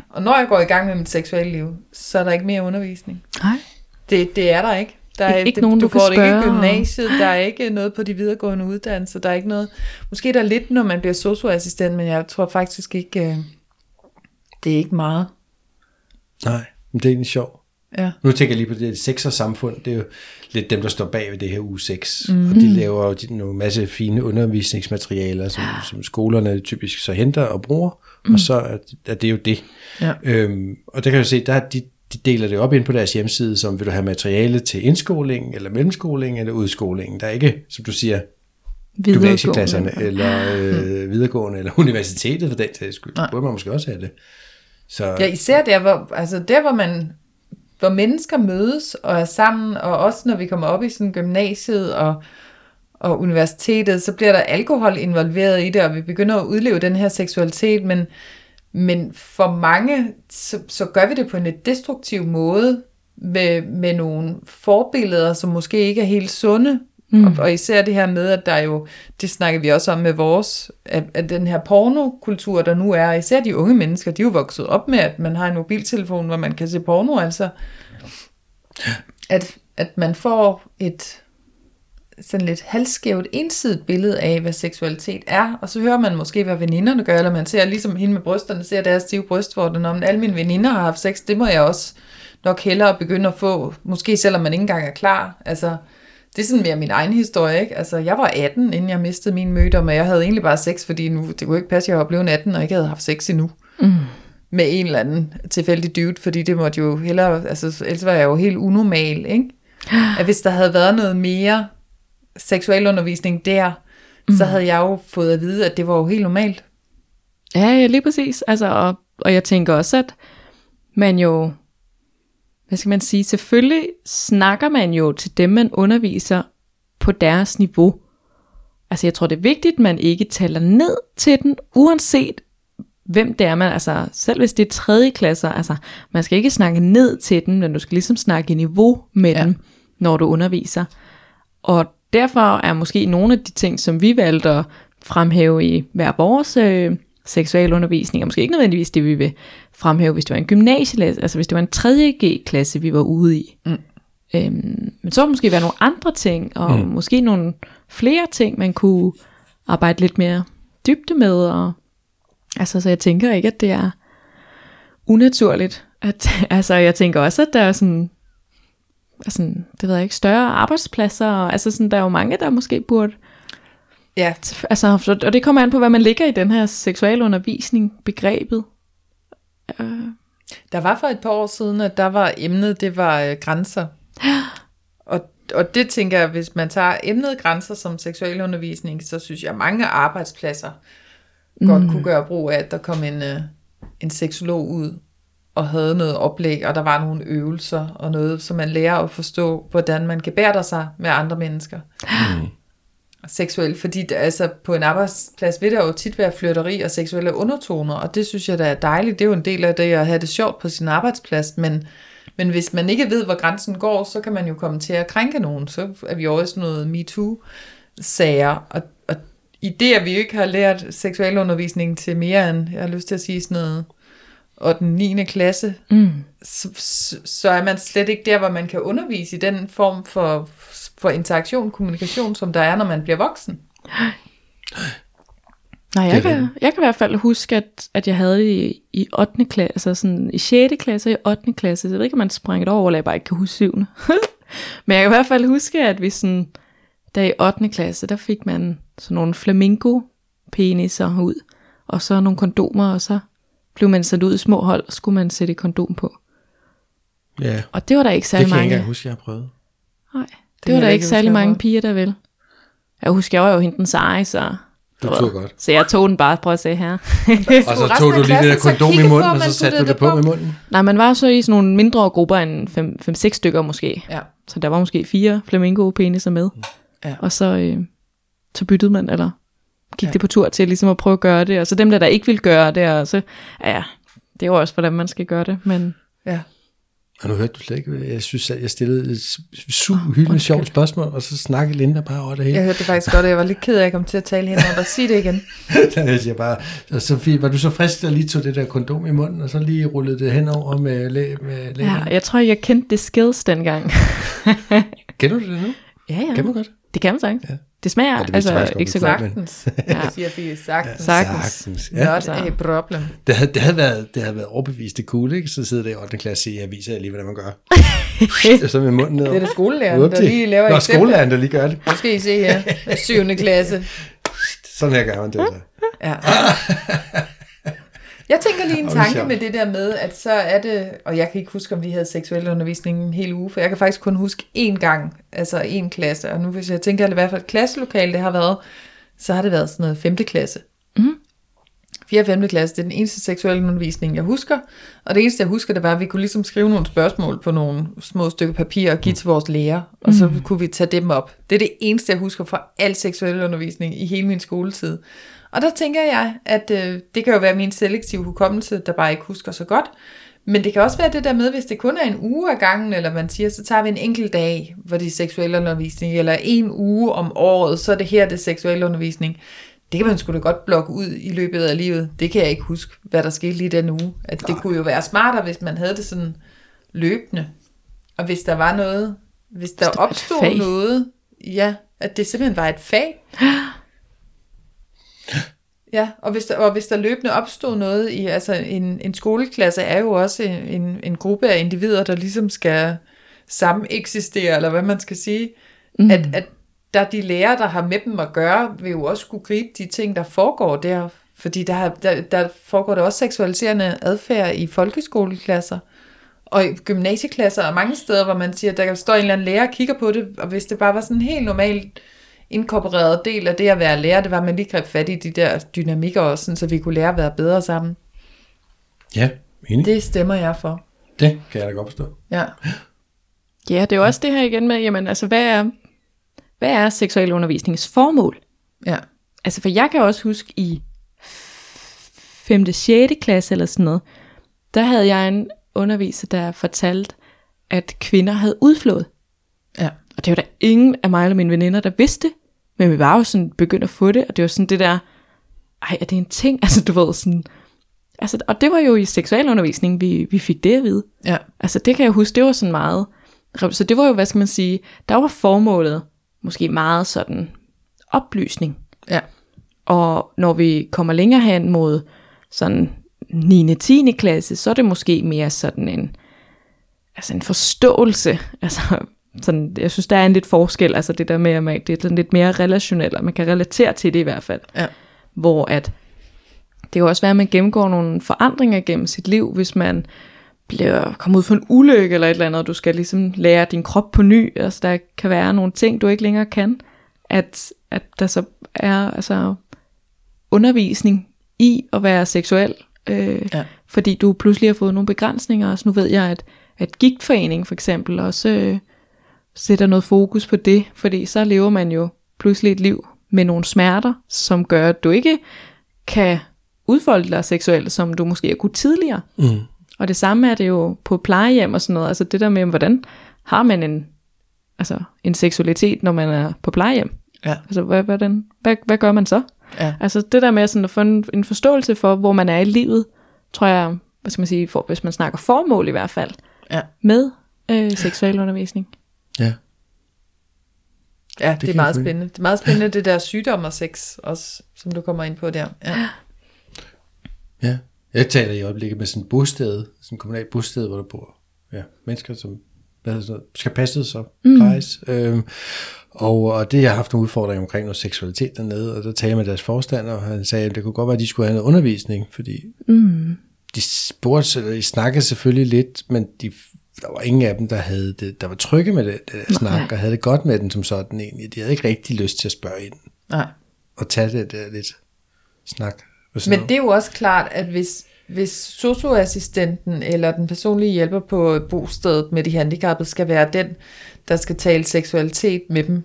Og når jeg går i gang med mit seksuelle liv, så er der ikke mere undervisning. Nej. Det, det er der ikke. Der er, Ikke- det, nogen, du, du kan får det ikke i gymnasiet, der er ikke noget på de videregående uddannelser, der er ikke noget. Måske der er lidt, når man bliver socioassistent, men jeg tror faktisk ikke, øh, det er ikke meget. Nej, men det er egentlig sjovt. Ja. Nu tænker jeg lige på det sexer samfund, det er jo lidt dem, der står bag ved det her uge 6, mm. og de laver jo de, nogle masse fine undervisningsmaterialer, som, som skolerne typisk så henter og bruger, mm. og så er, er det jo det. Ja. Øhm, og der kan jo se, der er de, de deler det op ind på deres hjemmeside, som vil du have materiale til indskoling, eller mellemskoling, eller udskoling. Der er ikke, som du siger, gymnasieklasserne, eller øh, videregående, eller universitetet for den sags skyld. Der burde man måske også have det. Så, ja, især der, hvor, altså der, hvor man hvor mennesker mødes og er sammen, og også når vi kommer op i sådan gymnasiet og, og universitetet, så bliver der alkohol involveret i det, og vi begynder at udleve den her seksualitet, men, men for mange, så, så gør vi det på en lidt destruktiv måde, med, med nogle forbilleder, som måske ikke er helt sunde, mm. og, og især det her med, at der jo, det snakker vi også om med vores, at, at den her pornokultur, der nu er, især de unge mennesker, de er jo vokset op med, at man har en mobiltelefon, hvor man kan se porno, altså, at, at man får et sådan lidt halvskævt, ensidigt billede af, hvad seksualitet er, og så hører man måske, hvad veninderne gør, eller man ser ligesom hende med brysterne, ser deres stive brystvorter, når alle mine veninder har haft sex, det må jeg også nok hellere begynde at få, måske selvom man ikke engang er klar, altså, det er sådan mere min egen historie, ikke? Altså, jeg var 18, inden jeg mistede min mødom, og jeg havde egentlig bare sex, fordi nu, det kunne ikke passe, at jeg var blevet 18, og ikke havde haft sex endnu. Mm. med en eller anden tilfældig dude, fordi det måtte jo hellere, altså ellers var jeg jo helt unormal, ikke? At hvis der havde været noget mere seksualundervisning der, mm. så havde jeg jo fået at vide, at det var jo helt normalt. Ja, ja, lige præcis. Altså, og, og jeg tænker også, at man jo, hvad skal man sige, selvfølgelig snakker man jo til dem, man underviser på deres niveau. Altså jeg tror, det er vigtigt, at man ikke taler ned til den, uanset hvem det er man, altså selv hvis det er tredje klasser, altså man skal ikke snakke ned til den, men du skal ligesom snakke i niveau med ja. dem, når du underviser. Og derfor er måske nogle af de ting, som vi valgte at fremhæve i hver vores øh, seksualundervisning, og måske ikke nødvendigvis det, vi vil fremhæve, hvis det var en gymnasieklasse, altså hvis det var en 3. G-klasse, vi var ude i. Mm. Øhm, men så måske være nogle andre ting, og mm. måske nogle flere ting, man kunne arbejde lidt mere dybde med, og altså, så jeg tænker ikke, at det er unaturligt. At, altså, jeg tænker også, at der er sådan, altså, det ved jeg ikke, større arbejdspladser, og, altså sådan, der er jo mange, der måske burde Ja. Altså, og det kommer an på, hvad man ligger i den her seksualundervisning, begrebet. Uh. Der var for et par år siden, at der var emnet, det var øh, grænser. og, og det tænker jeg, hvis man tager emnet grænser som seksualundervisning, så synes jeg, at mange arbejdspladser mm. godt kunne gøre brug af, at der kom en, øh, en seksolog ud og havde noget oplæg, og der var nogle øvelser og noget, så man lærer at forstå, hvordan man gebærder sig med andre mennesker. Mm seksuelt, fordi altså, på en arbejdsplads vil der jo tit være flirteri og seksuelle undertoner, og det synes jeg da er dejligt. Det er jo en del af det at have det sjovt på sin arbejdsplads, men, men hvis man ikke ved, hvor grænsen går, så kan man jo komme til at krænke nogen. Så er vi også noget MeToo-sager, og, og i det, at vi jo ikke har lært seksualundervisning til mere end, jeg har lyst til at sige sådan noget, og den 9. klasse, mm. så, så er man slet ikke der, hvor man kan undervise i den form for for interaktion, kommunikation, som der er, når man bliver voksen. Nej, jeg kan, jeg kan i hvert fald huske, at, at jeg havde det i, i 8. klasse, altså sådan i 6. klasse og i 8. klasse. Så jeg ved ikke, om man springer det over, eller jeg bare ikke kan huske 7. Men jeg kan i hvert fald huske, at vi sådan, der i 8. klasse, der fik man sådan nogle flamingo peniser ud, og så nogle kondomer, og så blev man sat ud i små hold, og skulle man sætte et kondom på. Ja. Og det var der ikke særlig mange. Det kan jeg ikke huske, jeg har prøvet. Nej. Det, var der ikke særlig mange piger, der vil. Jeg husker, jeg var jo hende den seje, så... Du tog godt. Så jeg tog den bare, prøv at se her. og så tog du lige det der kondom i munden, og så satte du det på, på i munden? Nej, man var så i sådan nogle mindre grupper end 5-6 stykker måske. Ja. Så der var måske fire flamingo-peniser med. Ja. Og så, øh, så byttede man, eller gik ja. det på tur til ligesom at prøve at gøre det. Og så dem der, der ikke ville gøre det, og så, ja, det er jo også, hvordan man skal gøre det. Men, ja. Og nu hørte du slet ikke, jeg synes, at jeg stillede et super hyldende sjovt spørgsmål, og så snakkede Linda bare over det hele. Jeg hørte det faktisk godt, og jeg var lidt ked af, at jeg kom til at tale hende og sige det igen. jeg siger bare, og Sofie, var du så frisk, at lige tog det der kondom i munden, og så lige rullede det henover med, læ med lægerne? Ja, jeg tror, jeg kendte det skills dengang. Kender du det nu? Ja, ja. Kan man godt? Det kan man sagtens. Ja. Det smager ja, det altså ikke så godt. Sagtens. Ja. siger vi sagtens. Sagtens. sagtens. Ja. Not a problem. Det havde, det havde været, det havde været overbevist det cool, ikke? Så sidder der i 8. klasse og jeg viser jer lige, hvordan man gør. så med munden ned. Det er det skolelæreren, der lige laver Nå, skolelæreren, der lige gør det. Nu skal I se her. 7. klasse. Sådan her gør man det. Ja. Jeg tænker lige en tanke med det der med, at så er det, og jeg kan ikke huske, om vi havde seksuel undervisning en hel uge, for jeg kan faktisk kun huske én gang, altså en klasse, og nu hvis jeg tænker, at det i hvert fald klasselokale, det har været, så har det været sådan noget 5. klasse. Mm. 4. og 5. klasse, det er den eneste seksuelle undervisning, jeg husker, og det eneste, jeg husker, det var, at vi kunne ligesom skrive nogle spørgsmål på nogle små stykker papir og give mm. til vores lærer, og så mm. kunne vi tage dem op. Det er det eneste, jeg husker fra al seksuel undervisning i hele min skoletid. Og der tænker jeg, at øh, det kan jo være min selektive hukommelse, der bare ikke husker så godt. Men det kan også være det der med, hvis det kun er en uge af gangen, eller man siger, så tager vi en enkelt dag, hvor det er seksuel undervisning, eller en uge om året, så er det her, det er seksuel undervisning. Det kan man sgu da godt blokke ud i løbet af livet. Det kan jeg ikke huske, hvad der skete lige den uge. At det kunne jo være smartere, hvis man havde det sådan løbende. Og hvis der var noget, hvis der opstod noget, ja, at det simpelthen var et fag. Ja, og hvis der, og hvis der løbende opstod noget i, altså en, en skoleklasse er jo også en, en gruppe af individer, der ligesom skal sammen eksistere, eller hvad man skal sige, mm. at, at der de lærere, der har med dem at gøre, vil jo også kunne gribe de ting, der foregår der Fordi der, der, der foregår der også seksualiserende adfærd i folkeskoleklasser og i gymnasieklasser og mange steder, hvor man siger, at der står en eller anden lærer og kigger på det, og hvis det bare var sådan en helt normal inkorporeret del af det at være lærer, det var, at man lige greb fat i de der dynamikker også, sådan, så vi kunne lære at være bedre sammen. Ja, enig. Det, stemmer jeg for. det kan jeg da godt forstå. Ja. Ja, det er jo også det her igen med, jamen altså, hvad er, hvad er seksualundervisningens formål? Ja. Altså, for jeg kan også huske i 5. 6. klasse eller sådan noget, der havde jeg en underviser, der fortalte, at kvinder havde udflået. Og det var der ingen af mig eller mine veninder, der vidste, men vi var jo sådan begyndt at få det, og det var sådan det der, ej, er det en ting? Altså, du ved sådan, altså, og det var jo i seksualundervisning, vi, vi fik det at vide. Ja. Altså det kan jeg huske, det var sådan meget, så det var jo, hvad skal man sige, der var formålet måske meget sådan oplysning. Ja. Og når vi kommer længere hen mod sådan 9. 10. klasse, så er det måske mere sådan en, altså en forståelse. Altså, sådan, jeg synes, der er en lidt forskel, altså det der med, at man, det er sådan lidt mere relationelt, og man kan relatere til det i hvert fald. Ja. Hvor at, det kan også være, at man gennemgår nogle forandringer gennem sit liv, hvis man bliver kommet ud for en ulykke eller et eller andet, og du skal ligesom lære din krop på ny. Altså der kan være nogle ting, du ikke længere kan. At, at der så er altså undervisning i at være seksuel. Øh, Ja. Fordi du pludselig har fået nogle begrænsninger. Altså nu ved jeg, at, at gigtforening for eksempel også øh, sætter noget fokus på det. Fordi så lever man jo pludselig et liv med nogle smerter, som gør, at du ikke kan udfolde dig seksuelt, som du måske har kunne tidligere. Mm. Og det samme er det jo på plejehjem og sådan noget. Altså det der med, hvordan har man en, altså en seksualitet, når man er på plejehjem? Ja. Altså hvad, hvordan, hvad, hvad gør man så? Ja. Altså det der med sådan at få en, en forståelse for, hvor man er i livet, tror jeg, hvad skal man sige, for, hvis man snakker formål i hvert fald, Ja. med øh, seksualundervisning. Ja. Ja, det, det er meget spændende. Det er meget spændende, det der sygdom og sex, også, som du kommer ind på der. Ja. Ja. Jeg taler i øjeblikket med sådan et bosted, sådan et kommunalt bosted, hvor der bor ja, mennesker, som hvad noget, skal passes og plejes. Øhm, og, og det, jeg har haft nogle udfordringer omkring noget seksualitet dernede, og der talte jeg med deres forstander, og han sagde, at det kunne godt være, at de skulle have noget undervisning, fordi Mm. de spurgte, eller de snakkede selvfølgelig lidt, men de, der var ingen af dem, der havde det, der var trygge med det, det der snak, og havde det godt med den som sådan egentlig. De havde ikke rigtig lyst til at spørge ind Nej. og tage det der lidt snak. Men noget. det er jo også klart, at hvis, hvis socioassistenten eller den personlige hjælper på bostedet med de handicappede skal være den, der skal tale seksualitet med dem,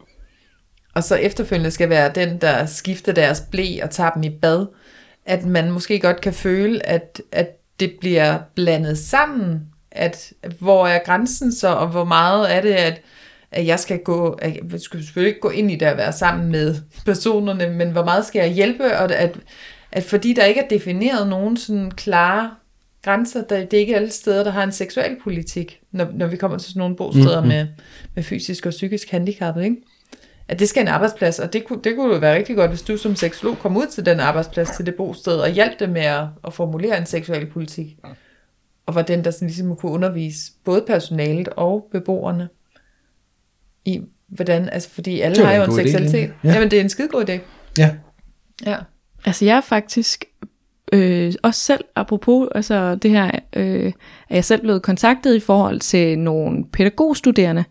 og så efterfølgende skal være den, der skifter deres blæ og tager dem i bad, at man måske godt kan føle, at, at det bliver blandet sammen, at hvor er grænsen så, og hvor meget er det, at, at jeg skal gå, at jeg skal selvfølgelig ikke gå ind i det at være sammen med personerne, men hvor meget skal jeg hjælpe, og at, at fordi der ikke er defineret nogen sådan klare grænser, der, det er ikke alle steder, der har en seksualpolitik, når, når vi kommer til sådan nogle bosteder mm-hmm. med, med fysisk og psykisk handicappet, ikke? At det skal en arbejdsplads, og det kunne, det kunne jo være rigtig godt, hvis du som seksolog kom ud til den arbejdsplads, til det bosted, og hjalp dem med at, at formulere en seksualpolitik. Og var den, der sådan ligesom kunne undervise både personalet og beboerne i, hvordan, altså fordi alle har jo en idé, seksualitet. Ja. Jamen, det er en skidegod idé. Ja, Ja. Altså jeg er faktisk øh, også selv, apropos altså det her, øh, er jeg selv blevet kontaktet i forhold til nogle pædagogstuderende,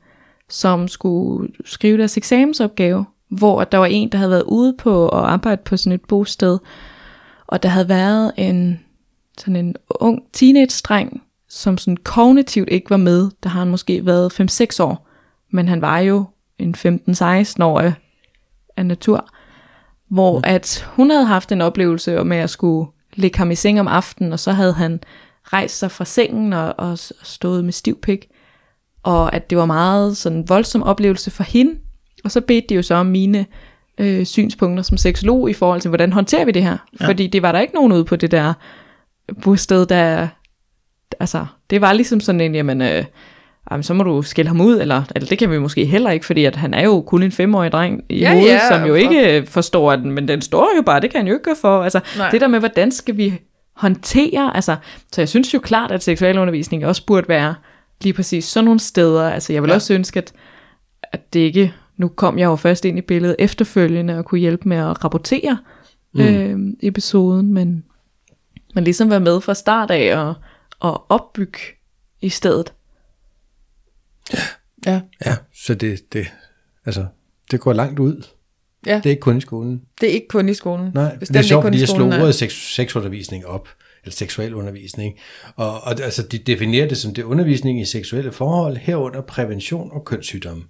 som skulle skrive deres eksamensopgave, hvor der var en, der havde været ude på at arbejde på sådan et bosted, og der havde været en sådan en ung teenage-dreng, som sådan kognitivt ikke var med. Der har han måske været 5-6 år, men han var jo en 15-16 år af, af natur hvor mm. at hun havde haft en oplevelse med at skulle ligge ham i seng om aftenen, og så havde han rejst sig fra sengen og, og stået med stiv pik, og at det var meget sådan voldsom oplevelse for hende, og så bedte de jo så om mine øh, synspunkter som seksolog i forhold til, hvordan håndterer vi det her, ja. fordi det var der ikke nogen ude på det der bosted, der, altså, det var ligesom sådan en, jamen, øh, jamen, så må du skille ham ud, eller, eller det kan vi måske heller ikke, fordi at han er jo kun en femårig dreng i Ja, hovedet, ja, som jo og- ikke øh, forstår den, men den står jo bare, det kan han jo ikke gøre for. Altså, Nej. det der med, hvordan skal vi håndtere, altså, så jeg synes jo klart, at seksualundervisning også burde være lige præcis sådan nogle steder. Altså, jeg vil ja. også ønske, at, at det ikke, nu kom jeg jo først ind i billedet efterfølgende og kunne hjælpe med at rapportere mm. øh, episoden, men, men ligesom være med fra start af og, og opbygge i stedet. Ja. Ja, så det, det, altså, det går langt ud. ja, Det er ikke kun i skolen. det er ikke kun i skolen. Nej, Bestemt det er sjovt, fordi jeg slog ordet sex, seksualundervisning op, eller seksuel undervisning, og, og altså, de definerer det som det er undervisning i seksuelle forhold, herunder prævention og kønssygdomme.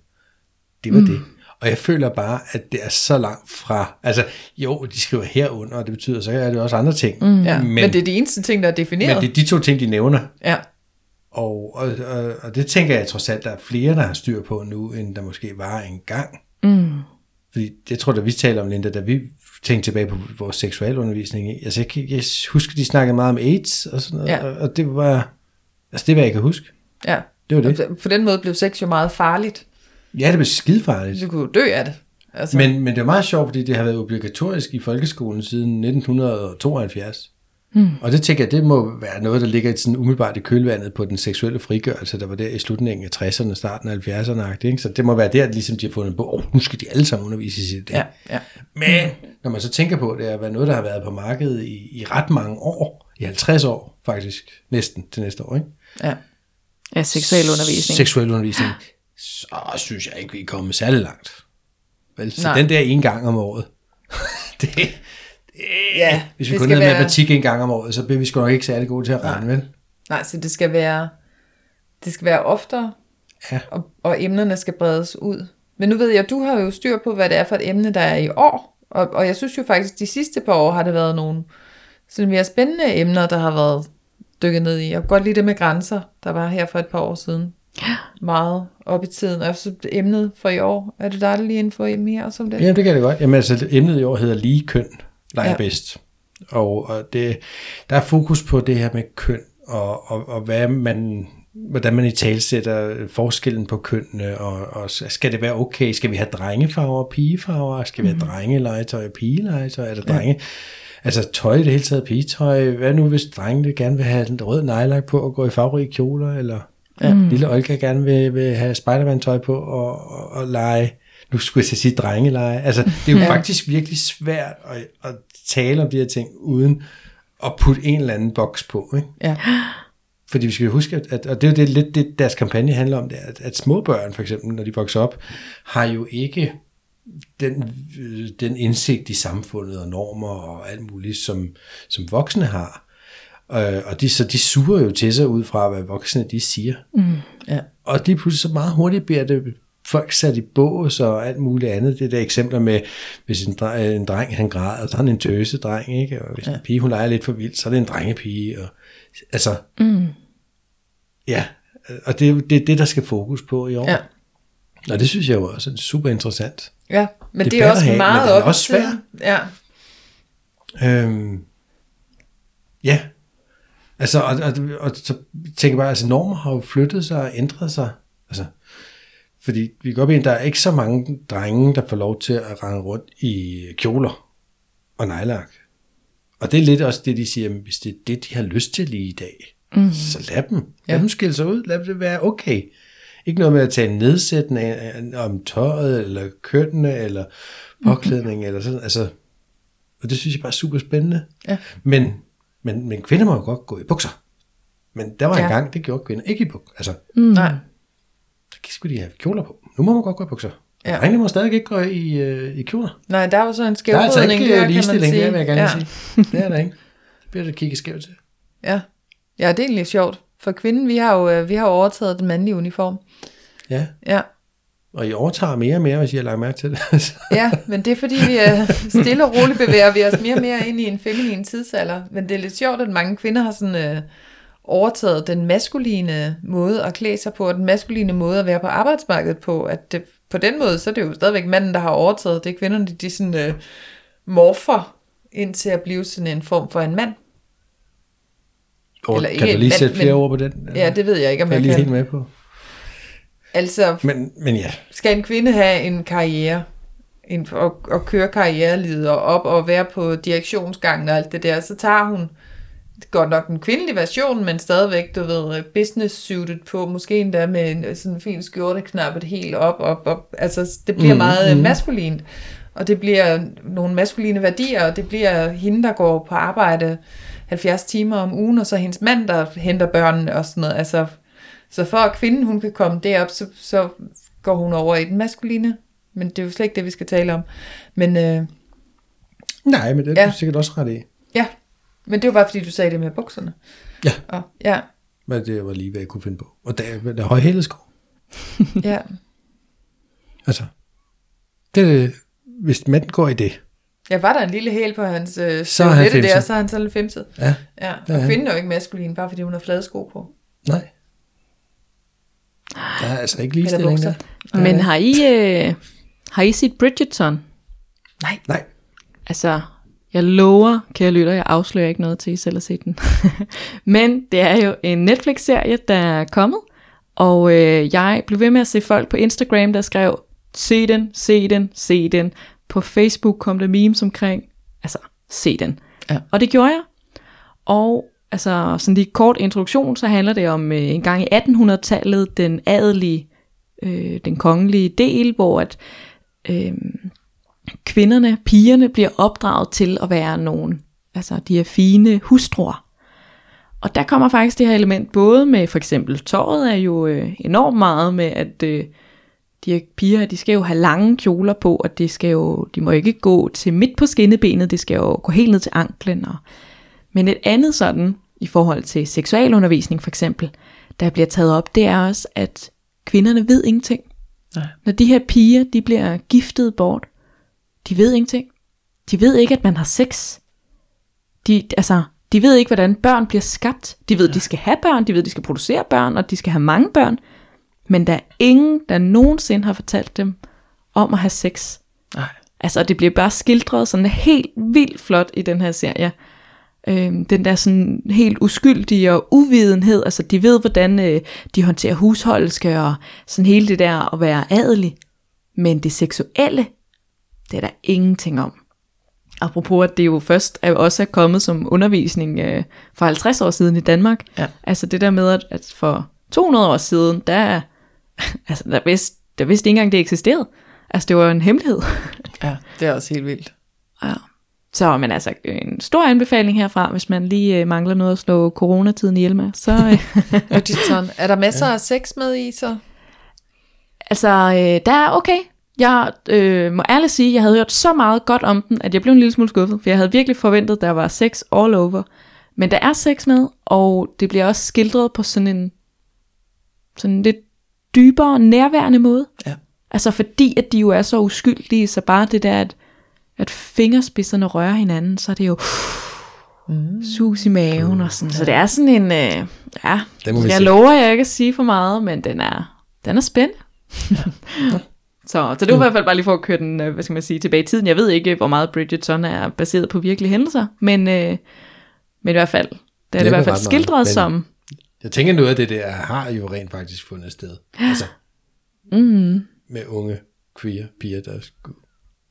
Det var mm. det. Og jeg føler bare, at det er så langt fra, altså jo, de skriver herunder, og det betyder, så er det også andre ting. Mm. Ja, men, men det er de eneste ting, der er defineret. men det er de to ting, de nævner. Ja, Og, og, og, og det tænker jeg trods alt, der er flere, der har styr på nu, end der måske var engang. Mm. Fordi det tror jeg, da vi taler om, Linda, da vi tænkte tilbage på vores seksualundervisning. Altså jeg, jeg husker, de snakkede meget om AIDS og sådan noget, Ja. og, og det var, altså det var jeg kan huske. ja. Det var det. På den måde blev sex jo meget farligt. Ja, det blev skidefarligt. Du kunne dø af det. Altså, Men, men det er meget sjovt, fordi det har været obligatorisk i folkeskolen siden 1972. Mm. Og det tænker jeg, det må være noget, der ligger sådan umiddelbart i kølvandet på den seksuelle frigørelse, der var der i slutningen af 60'erne, starten af 70'erne. Ikke? Så det må være der, at ligesom de har fundet på, oh, nu skal de alle sammen undervises i det. ja, ja. Men når man så tænker på, det er været noget, der har været på markedet i, i ret mange år, i 50 år faktisk, næsten til næste år, ikke? ja. Ja, seksuel undervisning. Seksuel undervisning, så synes jeg ikke, vi er kommet særlig langt. Vel, så Nej. den der en gang om året, det, det, Ja, hvis vi kun ned være- matematik en gang om året, så bliver vi sgu nok ikke særlig gode til at regne, vel? Nej, så det skal være, det skal være oftere, Ja. og, og emnerne skal bredes ud. Men nu ved jeg, du har jo styr på, hvad det er for et emne, der er i år. Og, og jeg synes jo faktisk, de sidste par år har det været nogle sådan mere spændende emner, der har været dykket ned i. Jeg godt lide det med grænser, der var her for et par år siden. Meget op i tiden. Og så emnet for i år. Er det dig, der lige info mere som det? Jamen, det kan det godt. Jamen, altså, emnet i år hedder lige køn, leger Ja. ja. bedst. Og, og det, der er fokus på det her med køn, og, og, og hvad man, hvordan man i talsætter forskellen på kønnene, og, og skal det være okay? Skal vi have drengefarver og pigefarver? Skal vi have drengelegetøj og pigelegetøj? Er der drenge? Altså tøj det hele taget, pigetøj. Hvad nu, hvis drengene gerne vil have den rød nejlak på og gå i farverige kjoler, eller ja. lille Olga gerne vil, vil have Spiderman-tøj på og, og, og lege nu skulle jeg sige drengeleje. Altså, det er jo ja. faktisk virkelig svært at, at tale om de her ting, uden at putte en eller anden boks på. Ikke? Ja. Fordi vi skal jo huske, at, at og det er jo det, lidt det, deres kampagne handler om, det er, at, at små børn, for eksempel, når de vokser op, har jo ikke den, øh, den indsigt i samfundet og normer og alt muligt, som, som voksne har. Øh, og de, så de suger jo til sig ud fra, hvad voksne de siger. Mm. Ja. Og lige pludselig så meget hurtigt bliver det folk sat i bås og alt muligt andet. Det der eksempler med, hvis en, dre, en dreng han græder, så er han en tøsedreng, ikke? Og hvis ja. en pige hun leger lidt for vildt, så er det en drengepige. Og, altså, mm. ja, og det er det, det, der skal fokus på i år. Ja. Og det synes jeg jo også er super interessant. Ja, men det, Debat er også have, meget op også svær. tiden. Ja, Øhm, ja, altså, og, og, og så tænker jeg bare, altså normer har jo flyttet sig og ændret sig. Altså, fordi vi går op i, at der er ikke så mange drenge, der får lov til at rende rundt i kjoler og nejlak. Og det er lidt også det, de siger, hvis det er det, de har lyst til lige i dag, mm. så lad dem. Lad Ja. dem skille sig ud. Lad det være okay. Ikke noget med at tage nedsættende af- om tøjet, eller kønnene, eller påklædning, eller sådan. Altså, og det synes jeg bare er super spændende. Ja. Men, men, men kvinder må jo godt gå i bukser. Men der var Ja. en gang, det gjorde kvinder ikke i bukser. Altså, mm. nej. så skulle de have kjoler på. Nu må man godt gå i bukser. Ja. Drengene må stadig ikke gå i, øh, i kjoler. Nej, der er jo så en Der er altså ikke der, øh, ligestilling sige. der, vil jeg gerne ja. sige. Det er der ikke. Det bliver der kigget skævt til. Ja. ja, det er egentlig sjovt. For kvinden, vi har jo, øh, vi har jo overtaget den mandlige uniform. Ja, Ja. Og I overtager mere og mere, hvis I har lagt mærke til det. Så- ja, men det er fordi, vi er stille og roligt bevæger vi os mere og mere ind i en feminin tidsalder. Men det er lidt sjovt, at mange kvinder har sådan øh, overtaget den maskuline måde at klæde sig på, og den maskuline måde at være på arbejdsmarkedet på. At det, på den måde, så er det jo stadigvæk manden, der har overtaget det. er Kvinderne, de, de sådan øh, morfer ind til at blive sådan en form for en mand. Og Eller kan ikke du lige mand, sætte flere men- ord på den? Ja, det ved jeg ikke, om jeg er jeg lige helt kan. med på. Altså, Men, men ja, skal en kvinde have en karriere, en, og, og køre karrierelivet og op og være på direktionsgangen og alt det der, så tager hun godt nok den kvindelige version, men stadigvæk, du ved, business suited på, måske endda med en sådan en fin skjorte knappet helt op, op, op. Altså, det bliver mm, meget mm. maskulint. Og det bliver nogle maskuline værdier, og det bliver hende, der går på arbejde 70 timer om ugen, og så hendes mand, der henter børnene og sådan noget. Altså, så for at kvinden, hun kan komme derop, så, så går hun over i den maskuline. Men det er jo slet ikke det, vi skal tale om. Men, øh, Nej, men det er ja. du sikkert også ret i. Ja, men det var bare fordi, du sagde det med bukserne. Ja. Og, ja. Men det var lige, hvad jeg kunne finde på. Og der, der er højhældet sko. ja. Altså, det, hvis manden går i det. Ja, var der en lille hæl på hans øh, så han der, så er han så lidt femset. Ja. ja. Og ja, kvinden er jo ikke maskulin, bare fordi hun har flade sko på. Nej. Der er altså ikke ligestilling der. Men har I, øh, har I set Bridgerton? Nej. Nej. Altså, jeg lover, kære lytter, jeg afslører ikke noget til, I selv at se den. Men det er jo en Netflix-serie, der er kommet, og øh, jeg blev ved med at se folk på Instagram, der skrev, se den, se den, se den. På Facebook kom der memes omkring, altså, se den. Ja. Og det gjorde jeg. Og altså, sådan lige kort introduktion, så handler det om øh, en gang i 1800-tallet, den adelige, øh, den kongelige del, hvor at øh, kvinderne, pigerne, bliver opdraget til at være nogle, altså de her fine hustruer. Og der kommer faktisk det her element både med for eksempel tåret er jo øh, enormt meget med, at øh, de her piger, de skal jo have lange kjoler på, og det skal jo, de må ikke gå til midt på skinnebenet, det skal jo gå helt ned til anklen. Og, men et andet sådan, i forhold til seksualundervisning for eksempel, der bliver taget op, det er også, at kvinderne ved ingenting. Nej. Når de her piger, de bliver giftet bort, de ved ingenting. De ved ikke, at man har sex. De, altså, de ved ikke, hvordan børn bliver skabt. De ved, at de skal have børn, de ved, de skal producere børn, og de skal have mange børn. Men der er ingen, der nogensinde har fortalt dem om at have sex. Nej. Altså, det bliver bare skildret sådan helt vildt flot i den her serie. Øhm, den der sådan helt uskyldige og uvidenhed, altså de ved, hvordan øh, de håndterer husholdske og sådan hele det der at være adelig. Men det seksuelle, det er der ingenting om. Apropos, at det jo først er også er kommet som undervisning øh, for 50 år siden i Danmark. Ja. Altså det der med, at, at for 200 år siden, der, altså, der, vidste, der vidste ikke engang, det eksisterede. Altså det var en hemmelighed. Ja, det er også helt vildt. Ja. Så men altså en stor anbefaling herfra, hvis man lige øh, mangler noget at slå coronatiden ihjel med. Så, øh. Er der masser af sex med i så? altså øh, der er okay. Jeg øh, må ærligt sige, jeg havde hørt så meget godt om den, at jeg blev en lille smule skuffet, for jeg havde virkelig forventet, at der var sex all over. Men der er sex med, og det bliver også skildret på sådan en sådan lidt dybere, nærværende måde. Ja. Altså fordi, at de jo er så uskyldige, så bare det der, at, at fingerspidserne rører hinanden, så er det jo mm. sus i maven og sådan. Så det er sådan en, øh, ja, Den må vi jeg se. lover, jeg ikke at sige for meget, men den er, den er spændende. så, så det var i hvert fald bare lige for at køre den, øh, hvad skal man sige, tilbage i tiden. Jeg ved ikke, hvor meget Bridgerton er baseret på virkelige hændelser, men, øh, men i hvert fald, det er det i hvert fald ret meget, skildret men- som, Jeg tænker noget af det der har jo rent faktisk fundet sted. Altså, mm, med unge queer piger, der skulle,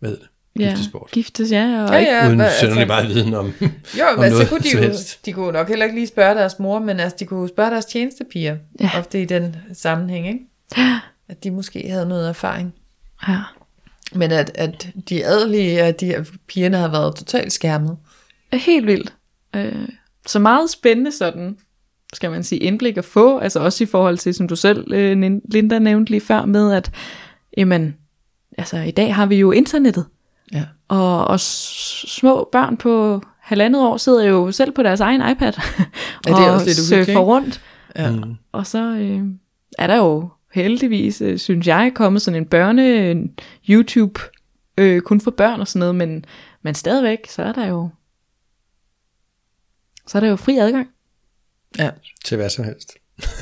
hvad hedder det, ja, giftes bort. giftes, ja, og Ja, ikke, ja. Uden hvad- altså- meget viden om, Jo, om men så noget kunne de jo, de kunne nok heller ikke lige spørge deres mor, men altså, de kunne spørge deres tjenestepiger, Ja. ja. ofte i den sammenhæng, ikke? At de måske havde noget erfaring. ja. Men at, at de adelige, at de pigerne har været totalt skærmet. er helt vildt. Øh, så meget spændende sådan, skal man sige, indblik at få, altså også i forhold til, som du selv, øh, Linda nævnte lige før, med at, jamen, altså i dag har vi jo internettet, Ja. og, og små børn på halvandet år sidder jo selv på deres egen iPad, Ja, det er og også lidt surfer ikke? rundt, Ja. Mm. og så øh, er der jo heldigvis, øh, synes jeg, kommet sådan en børne øh, YouTube, øh, kun for børn og sådan noget, men, men stadigvæk, så er der jo så er der jo fri adgang. Ja. til hvad som helst.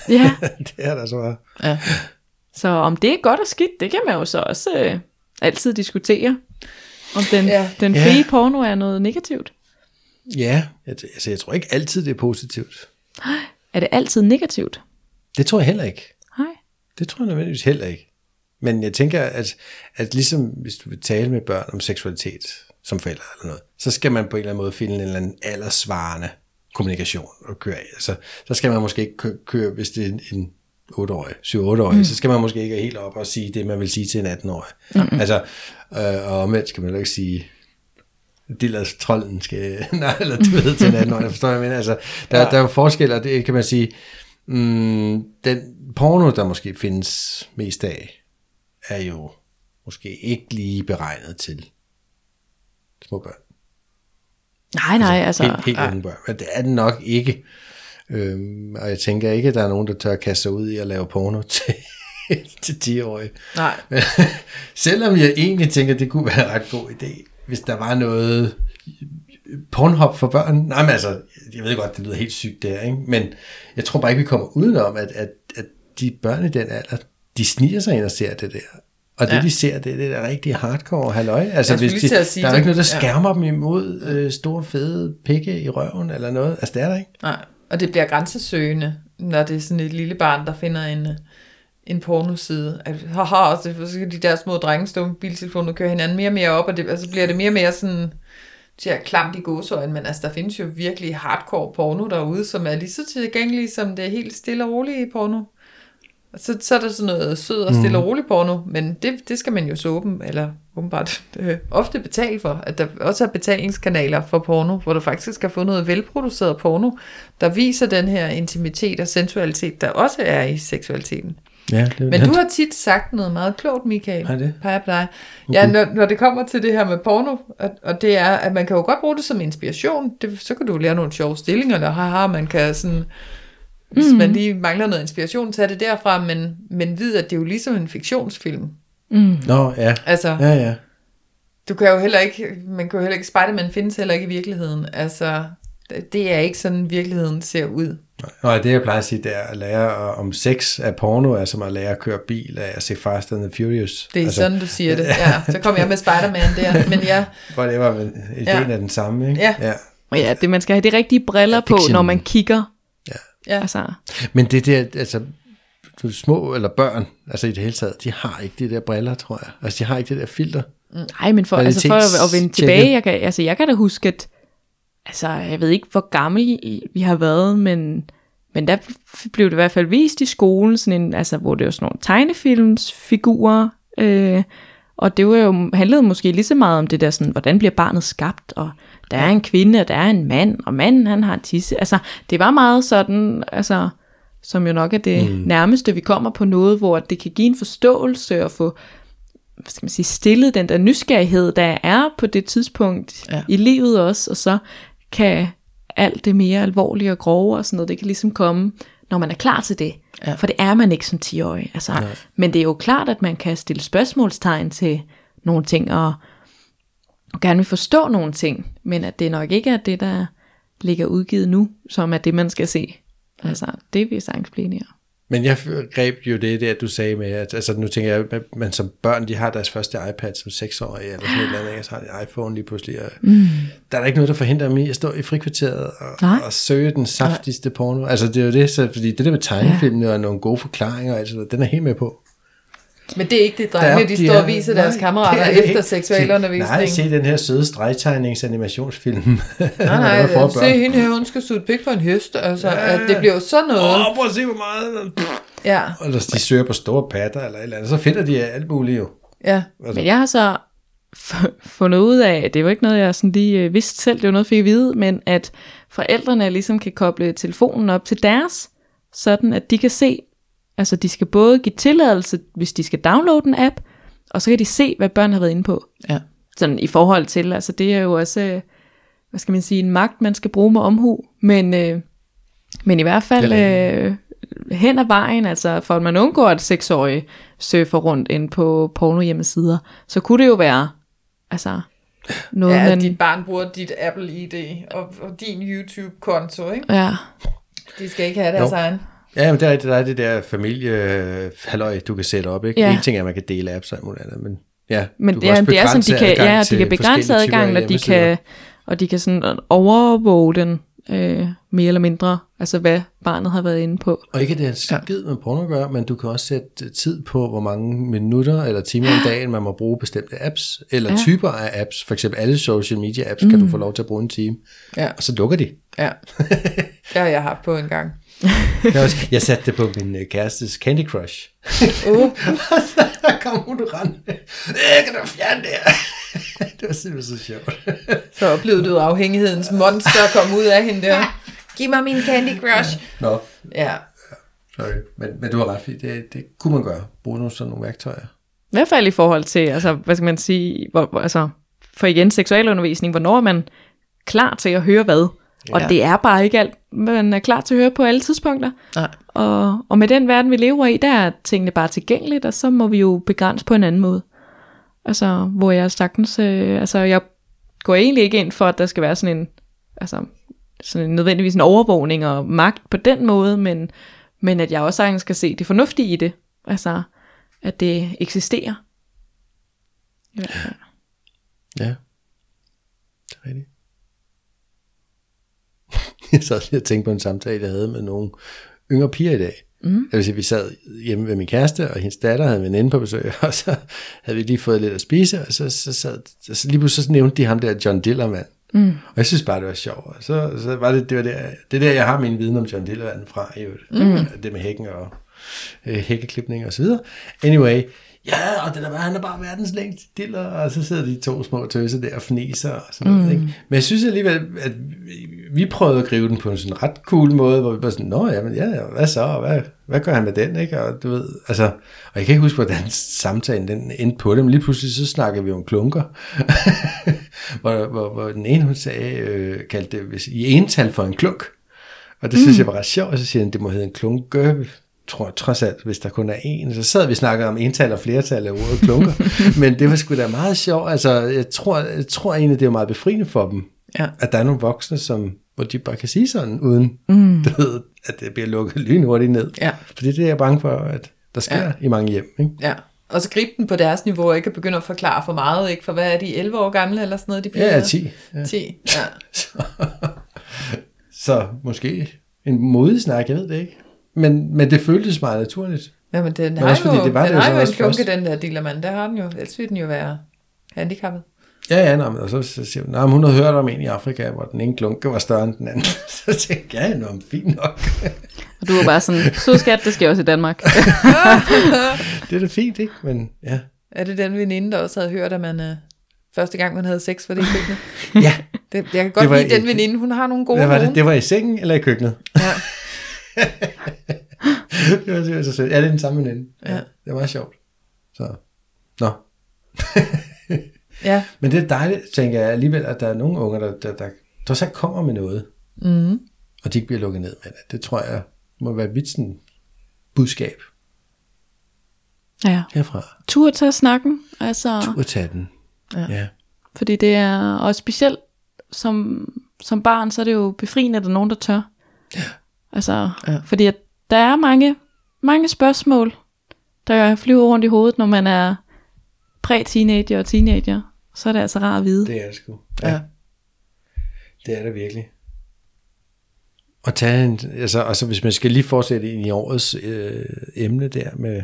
Ja, det er der så meget. ja. så om det er godt og skidt, det kan man jo så også øh, altid diskutere. Om den, Ja. ja. den Ja. frie porno er noget negativt. Ja, jeg, altså, jeg tror ikke altid, det er positivt. Er det altid negativt? Det tror jeg heller ikke. Nej. Det tror jeg nødvendigvis heller ikke. Men jeg tænker, at, at ligesom hvis du vil tale med børn om seksualitet som forældre eller noget, så skal man på en eller anden måde finde en eller anden aldersvarende kommunikation at køre af. Altså, så skal man måske ikke kø- køre, hvis det er en, en 8-årig, 7-8-årig, mm. så skal man måske ikke helt op og sige det, man vil sige til en 18-årig. Mm. Altså, øh, og omvendt skal man jo ikke sige, Dillers trolden skal, nej, eller du ved, til en 18-årig, forstår jeg, men altså, der, ja. der er jo forskel, og det kan man sige, mm, den porno, der måske findes mest af, er jo måske ikke lige beregnet til små børn. Nej, nej, altså... Helt, helt unge børn. Men det er den nok ikke. Øhm, og jeg tænker ikke, at der er nogen, der tør at kaste sig ud i at lave porno til, til 10-årige. Nej. Men, selvom jeg egentlig tænker, at det kunne være en ret god idé, hvis der var noget pornhop for børn. Nej, men altså, jeg ved godt, det lyder helt sygt der, ikke? men jeg tror bare ikke, vi kommer udenom, at, at, at de børn i den alder, de sniger sig ind og ser det der. Og det, ja. de ser, det, det er rigtig hardcore halløj. Altså, Jeg hvis de, der er jo det. ikke noget, der Ja. skærmer dem imod øh, store, fede pikke i røven eller noget. Altså, det er der ikke. Nej, og det bliver grænsesøgende, når det er sådan et lille barn, der finder en, en pornoside. At, haha, og så skal de der små drenge stå med biltelefonen og køre hinanden mere og mere op, og det, så bliver det mere og mere sådan, siger klamt i gåsøjne, men altså der findes jo virkelig hardcore porno derude, som er lige så tilgængelige som det helt stille og rolige porno. Og så, så er der sådan noget sød og stille og rolig porno, men det, det skal man jo så åben, eller åbenbart øh, ofte betale for, at der også er betalingskanaler for porno, hvor du faktisk kan få noget velproduceret porno, der viser den her intimitet og sensualitet, der også er i seksualiteten. Ja, det, Men du har tit sagt noget meget klogt, Michael. Har det? Peger på dig. Ja, når, når det kommer til det her med porno, og, og det er, at man kan jo godt bruge det som inspiration. Det, så kan du lære nogle sjove stillinger, eller haha, man kan sådan, hvis mm. man lige mangler noget inspiration, tage det derfra, men, men vid, at det er jo ligesom en fiktionsfilm. Nå, ja. Altså, Ja, ja. du kan jo heller ikke, man kan jo heller ikke, Spider-Man findes heller ikke i virkeligheden. Altså, det er ikke sådan, virkeligheden ser ud. Nå, det jeg plejer at sige, det er at lære om sex af porno, er som at lære at køre bil af at se Fast and the Furious. Det er altså, sådan, du siger det. Ja, så kommer jeg med Spider-Man der. Men ja, Whatever, men ideen Ja. er den samme, ikke? Ja. ja. Ja, det, man skal have de rigtige briller på, fiction. når man kigger. Ja. Altså, Men det der, altså, du små eller børn, altså i det hele taget, de har ikke de der briller, tror jeg. Altså, de har ikke det der filter. nej, men for, altså for at, at vende tilbage, jeg kan, altså, jeg kan da huske, at altså, jeg ved ikke, hvor gammel vi har været, men, men der blev det i hvert fald vist i skolen, sådan en, altså, hvor det var sådan nogle tegnefilmsfigurer, øh, og det var jo, handlede måske lige så meget om det der sådan, hvordan bliver barnet skabt, og der er en kvinde, og der er en mand, og manden han har en tisse. Altså, det var meget sådan, altså, som jo nok er det mm. nærmeste, vi kommer på noget, hvor det kan give en forståelse og få hvad skal man sige, stillet den der nysgerrighed, der er på det tidspunkt Ja. i livet også, og så kan alt det mere alvorlige og grove og sådan noget, det kan ligesom komme, når man er klar til det. Ja. For det er man ikke som 10-årig. Altså, men det er jo klart, at man kan stille spørgsmålstegn til nogle ting, og, og gerne vil forstå nogle ting, men at det nok ikke er det, der ligger udgivet nu, som er det, man skal se. Altså, det vil sagtens blive. Men jeg greb jo det der, du sagde med, at altså, nu tænker jeg, at man som børn, de har deres første iPad som seksårige, eller sådan et eller andet, og så har de iPhone lige pludselig. Og mm. Der er der ikke noget, der forhindrer dem i at stå i frikvarteret og, Nej. og søge den saftigste porno. Altså det er jo det, så, fordi det der med tegnefilmene og nogle gode forklaringer og alt sådan noget, den er helt med på. Men det er ikke det, Der drengene, er- de, står og viser nej, deres kammerater er efter seksualundervisning. Nej, se den her søde stregtegningsanimationsfilm. Nej, for nej, se hende her, hun skal suge pik på en høst. Altså, at det bliver jo sådan noget. Åh, prøv at se, hvor meget... Ja, Eller de søger på store patter eller et eller andet, så finder de alt muligt jo. ja. Altså, Men jeg har så fundet ud af, det var ikke noget, jeg sådan lige øh, vidste selv, det var noget, jeg fik at vide, men at forældrene ligesom kan koble telefonen op til deres, sådan at de kan se, altså de skal både give tilladelse, hvis de skal downloade en app, og så kan de se, hvad børn har været inde på. Ja. Sådan i forhold til, altså det er jo også, øh, hvad skal man sige, en magt, man skal bruge med omhu, men, øh, men i hvert fald øh, hen ad vejen, altså for at man undgår, at seksårige surfer rundt ind på porno hjemmesider, så kunne det jo være, altså noget, ja, man... dit barn bruger dit Apple ID og, og din YouTube-konto, ikke? Ja, De skal ikke have deres Jo. egen. Ja, men der er, der er det der familie halløj, du kan sætte op, ikke? Ja. En ting er, at man kan dele apps og alt muligt andet, men ja, men du det er, det er sådan, de kan, ja, de kan begrænse adgangen, og de kan, og de kan sådan overvåge den, øh, mere eller mindre, altså hvad barnet har været inde på. Og ikke at det har skid med porno at gøre, men du kan også sætte tid på, hvor mange minutter eller timer om dagen, man må bruge bestemte apps, eller ja. typer af apps. For eksempel alle social media apps mm. kan du få lov til at bruge en time, Ja. og så lukker de. Ja. det har jeg haft på en gang. Jeg, også, jeg satte det på min øh, kærestes Candy Crush. Uh, så kom hun rende. Jeg kan du fjerne det her? det var simpelthen så sjovt. så oplevede du afhængighedens monster komme ud af hende der. Giv mig min Candy Crush. Nå, Ja. sorry. Men, men du har ret, fordi det, det kunne man gøre. Bruge nogle sådan nogle værktøjer. I hvert fald i forhold til, altså, hvad skal man sige, hvor, hvor- altså, for igen seksualundervisning, hvornår er man klar til at høre hvad? Og Ja. det er bare ikke alt, man er klar til at høre på alle tidspunkter. Nej. Og, og med den verden, vi lever i, der er tingene bare tilgængeligt, og så må vi jo begrænse på en anden måde. Altså, hvor jeg sagtens, øh, altså jeg går egentlig ikke ind for, at der skal være sådan en, altså sådan en, nødvendigvis en overvågning og magt på den måde, men, men at jeg også sagtens skal se det fornuftige i det. Altså, at det eksisterer. I hvert fald. Ja, det er rigtigt. jeg sad lige og tænkte på en samtale, jeg havde med nogle yngre piger i dag. Mm. Jeg vil sige, vi sad hjemme ved min kæreste, og hendes datter havde en veninde på besøg, og så havde vi lige fået lidt at spise, og så, så, sad, så lige pludselig så nævnte de ham der John Dillermand. Mm. Og jeg synes bare, det var sjovt. Og så, så var det, det var der, det er der, jeg har min viden om John Dillermand fra, i øvrigt. mm. det med hækken og øh, hækkeklipning og så videre. Anyway, ja, og det der var, han er bare verdens længste diller, og så sidder de to små tøser der og fniser og sådan noget, ikke? Men jeg synes alligevel, at vi- prøvede at gribe den på en sådan ret cool måde, hvor vi bare sådan, nå, jamen, ja, ja, hvad så, og hvad, hvad gør han med den, ikke? Og du ved, altså, og jeg kan ikke huske, hvordan samtalen den endte på det, men lige pludselig så snakkede vi om klunker, hvor, hvor, hvor den ene, hun sagde, øh, kaldte det hvis, i ental for en klunk, og det synes jeg var ret sjovt, og så siger han, det må hedde en klunke, tror trods alt, hvis der kun er en. Så sad vi snakkede om ental og flertal af ordet klunker, men det var sgu da meget sjovt. Altså, jeg tror, jeg tror egentlig, det er meget befriende for dem, Ja. at der er nogle voksne, som, hvor de bare kan sige sådan, uden mm. du ved, at det bliver lukket lynhurtigt ned. Ja. For det er det, jeg er bange for, at der sker ja. Ja. i mange hjem. Ikke? Ja. Og så gribe den på deres niveau, og ikke at begynde at forklare for meget, ikke? For hvad er de, 11 år gamle eller sådan noget, de bliver? Ja, ja, 10. Ja. 10, ja. Så måske en modig snak, jeg ved det ikke. Men, men det føltes meget naturligt. Den Men har også jo, fordi det var den det jo har så jo en klunke, den der dillermand. Der har den jo, ellers ville den jo være handicappet. Ja, ja, men, og så, så siger hun, "Nå, men hun havde hørt om en i Afrika, hvor den ene klunke var større end den anden. så tænkte jeg, ja, nå, fint nok. Og du var bare sådan, sød skat, det sker også i Danmark. det er da fint, ikke? Men ja. Er det den veninde, der også havde hørt, at man øh, første gang, man havde sex, var det i køkkenet? Ja, Det, jeg kan godt Det var lide den veninde, hun har nogle gode hvad var det? Det var i sengen eller i køkkenet? Ja. det var, var så sødt. Ja, det er den samme veninde. Ja. Det er meget sjovt. Så, nå. Ja. Men det er dejligt, tænker jeg alligevel, at der er nogle unger, der, der, der, der så kommer med noget, Mm. og de ikke bliver lukket ned med det. Det tror jeg må være mit sådan, budskab Ja. herfra. Tur til at snakken, altså, Tur tage den. Ja. ja. fordi det er, og specielt som, som barn, så er det jo befriende, at der er nogen, der tør. Altså, Ja. fordi at der er mange, mange spørgsmål, der flyver rundt i hovedet, når man er præ-teenager og teenager. Så er det altså rart at vide. Det er det sgu. Ja. Det er det virkelig. Og tage en, altså, altså hvis man skal lige fortsætte ind i årets øh, emne der med,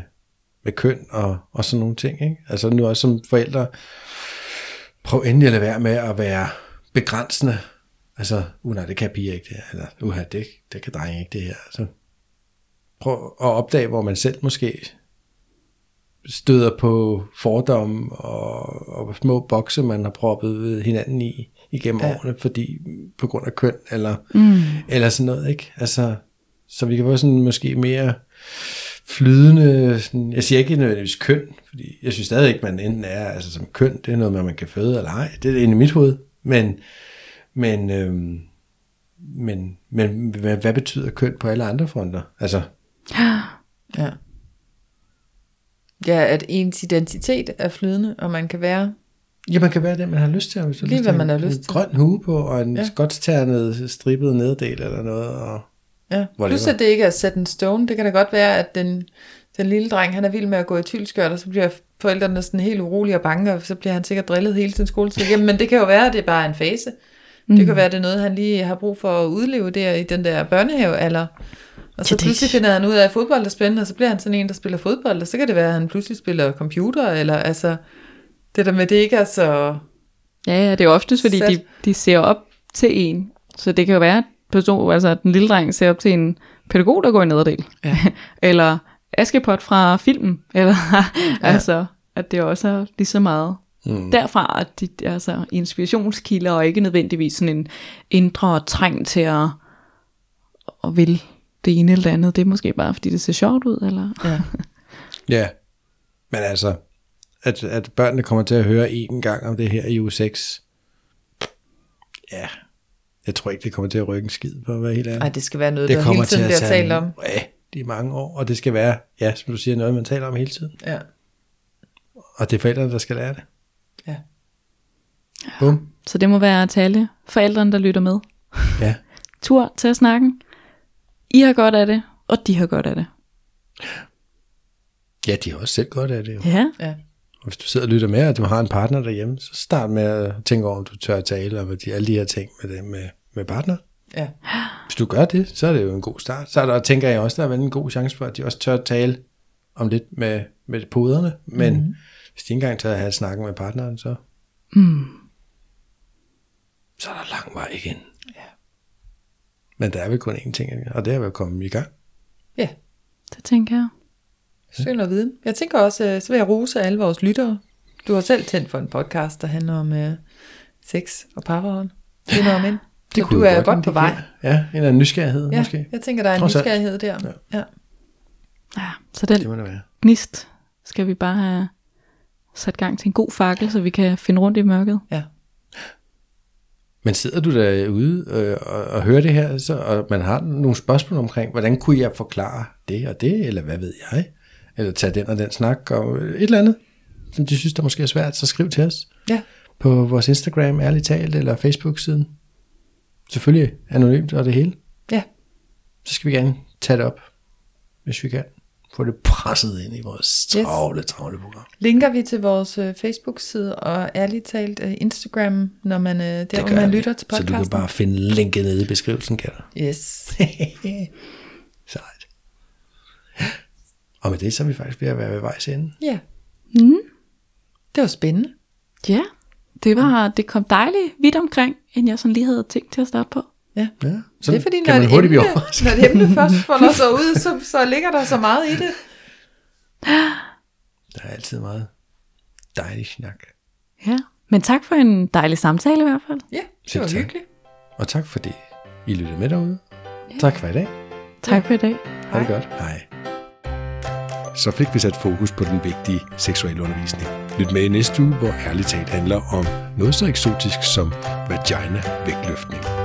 med køn og, og sådan nogle ting, ikke? Altså nu også som forældre, prøv endelig at lade være med at være begrænsende. Altså, uh, nej, det kan piger ikke det her, eller uh, det, det kan drenge ikke det her. Altså, prøv at opdage, hvor man selv måske støder på fordomme og, og små bokse, man har proppet hinanden i igennem ja. Årene, fordi på grund af køn, eller, mm. eller sådan noget, ikke? Altså, så vi kan være sådan måske mere flydende, sådan, jeg siger ikke nødvendigvis køn, fordi jeg synes stadig ikke, man enten er, altså som køn, det er noget, med, man kan føde eller ej, det er inde i mit hoved, men, men, øhm, men, men hvad, hvad betyder køn på alle andre fronter? Altså, Ja. Ja, at ens identitet er flydende, og man kan være... Ja, man kan være det, man har lyst til. Hvis du Lige lyst hvad til man har en, lyst en til. grøn hue på, og en ja. Skotsternet stribet neddel eller noget. Og, Ja. Whatever. Plus at det ikke er set in stone. Det kan da godt være, at den, den lille dreng, han er vild med at gå i tylskørt, og så bliver forældrene sådan helt urolige og bange, og så bliver han sikkert drillet hele sin skoletid igennem. Men det kan jo være, at det er bare en fase. Mm. Det kan være, det er noget, han lige har brug for at udleve der i den der børnehavealder. Og så det- pludselig finder han ud af, at fodbold er spændende, og så bliver han sådan en, der spiller fodbold, og så kan det være, at han pludselig spiller computer, eller altså, det der med, det ikke er så... Ja, ja, det er jo oftest, fordi Sat. de, de ser op til en. Så det kan jo være, at person, altså, at den lille dreng ser op til en pædagog, der går i nederdel. Ja. eller Askepot fra filmen. Eller, ja. altså, at det også er lige så meget mm. derfra, at de altså, inspirationskilder, og ikke nødvendigvis sådan en indre træng til at, at vil det ene eller det andet. Det er måske bare, fordi det ser sjovt ud, eller... Ja. Ja, men altså, at, at børnene kommer til at høre en gang om det her i uge 6, ja, jeg tror ikke, det kommer til at rykke en skid på at være helt ærlig. Ej, det skal være noget, det der kommer hele tiden til at bliver talt om. Ja, det er mange år, og det skal være, ja, som du siger, noget, man taler om hele tiden. Ja. Og det er forældrene, der skal lære det. Ja. Bum. Så det må være til alle forældrene, der lytter med. Ja. Tur til at snakken. I har godt af det, og de har godt af det. ja, de har også selv godt af det. Jo. Ja. Ja. Og hvis du sidder og lytter med, og du har en partner derhjemme, så start med at tænke over, om du tør at tale om de, alle de her ting med, dem, med, med partner. Ja. Hvis du gør det, så er det jo en god start. Så er der, tænker jeg også, der er vel en god chance for, at de også tør at tale om lidt med, med poderne. Men mm. hvis de ikke engang tør at have snakken med partneren, så, Mm. så er der lang vej igen. Men der er vel kun én ting, og det er vel at komme i gang. Ja. Det tænker jeg. Søg noget viden. Jeg tænker også, øh, så vil jeg rose alle vores lyttere. Du har selv tændt for en podcast, der handler om øh, sex og parforhold. Kvinder og mænd. Så kunne du er godt på indikere- vej. Ja, en eller anden nysgerrighed Ja, måske. jeg tænker, der er en Trods alt. nysgerrighed der. Ja. ja. Ja, så den Det må det være. gnist skal vi bare have sat gang til en god fakkel, så vi kan finde rundt i mørket. ja. Men sidder du derude øh, og, og hører det her, så, og man har nogle spørgsmål omkring, hvordan kunne jeg forklare det og det, eller hvad ved jeg? Eller tage den og den snak, og et eller andet, som de synes, der måske er svært, så skriv til os Ja. på vores Instagram, ærligt talt, eller Facebook-siden. Selvfølgelig anonymt og det hele. Ja. Så skal vi gerne tage det op, hvis vi kan. Få det presset ind i vores travle, travle program. Linker vi til vores øh, Facebook-side og ærligt talt øh, Instagram, når man, øh, der, Det hvor man vi. lytter til Så podcasten. du kan bare finde linket nede i beskrivelsen, kan du. Yes. Sejt. Og med det, så er vi faktisk ved at være ved vejs ende. Ja. Mm. Det var spændende. Ja, det, var, det kom dejligt vidt omkring, end jeg sådan lige havde tænkt til at starte på. Ja. Ja, så det er fordi, kan når man et, emne, når et emne først folder sig ud, så, så ligger der så meget i det. Der er altid meget dejlig snak. Ja, men tak for en dejlig samtale i hvert fald. Ja, det var tak. hyggeligt. Og tak fordi I lyttede med derude. Tak for i dag. Tak for i dag. Ha' det godt. Hej. Så fik vi sat fokus på den vigtige seksuelle undervisning. Lyt med i næste uge, hvor ærligt talt handler om noget så eksotisk som vagina-vægtløftning.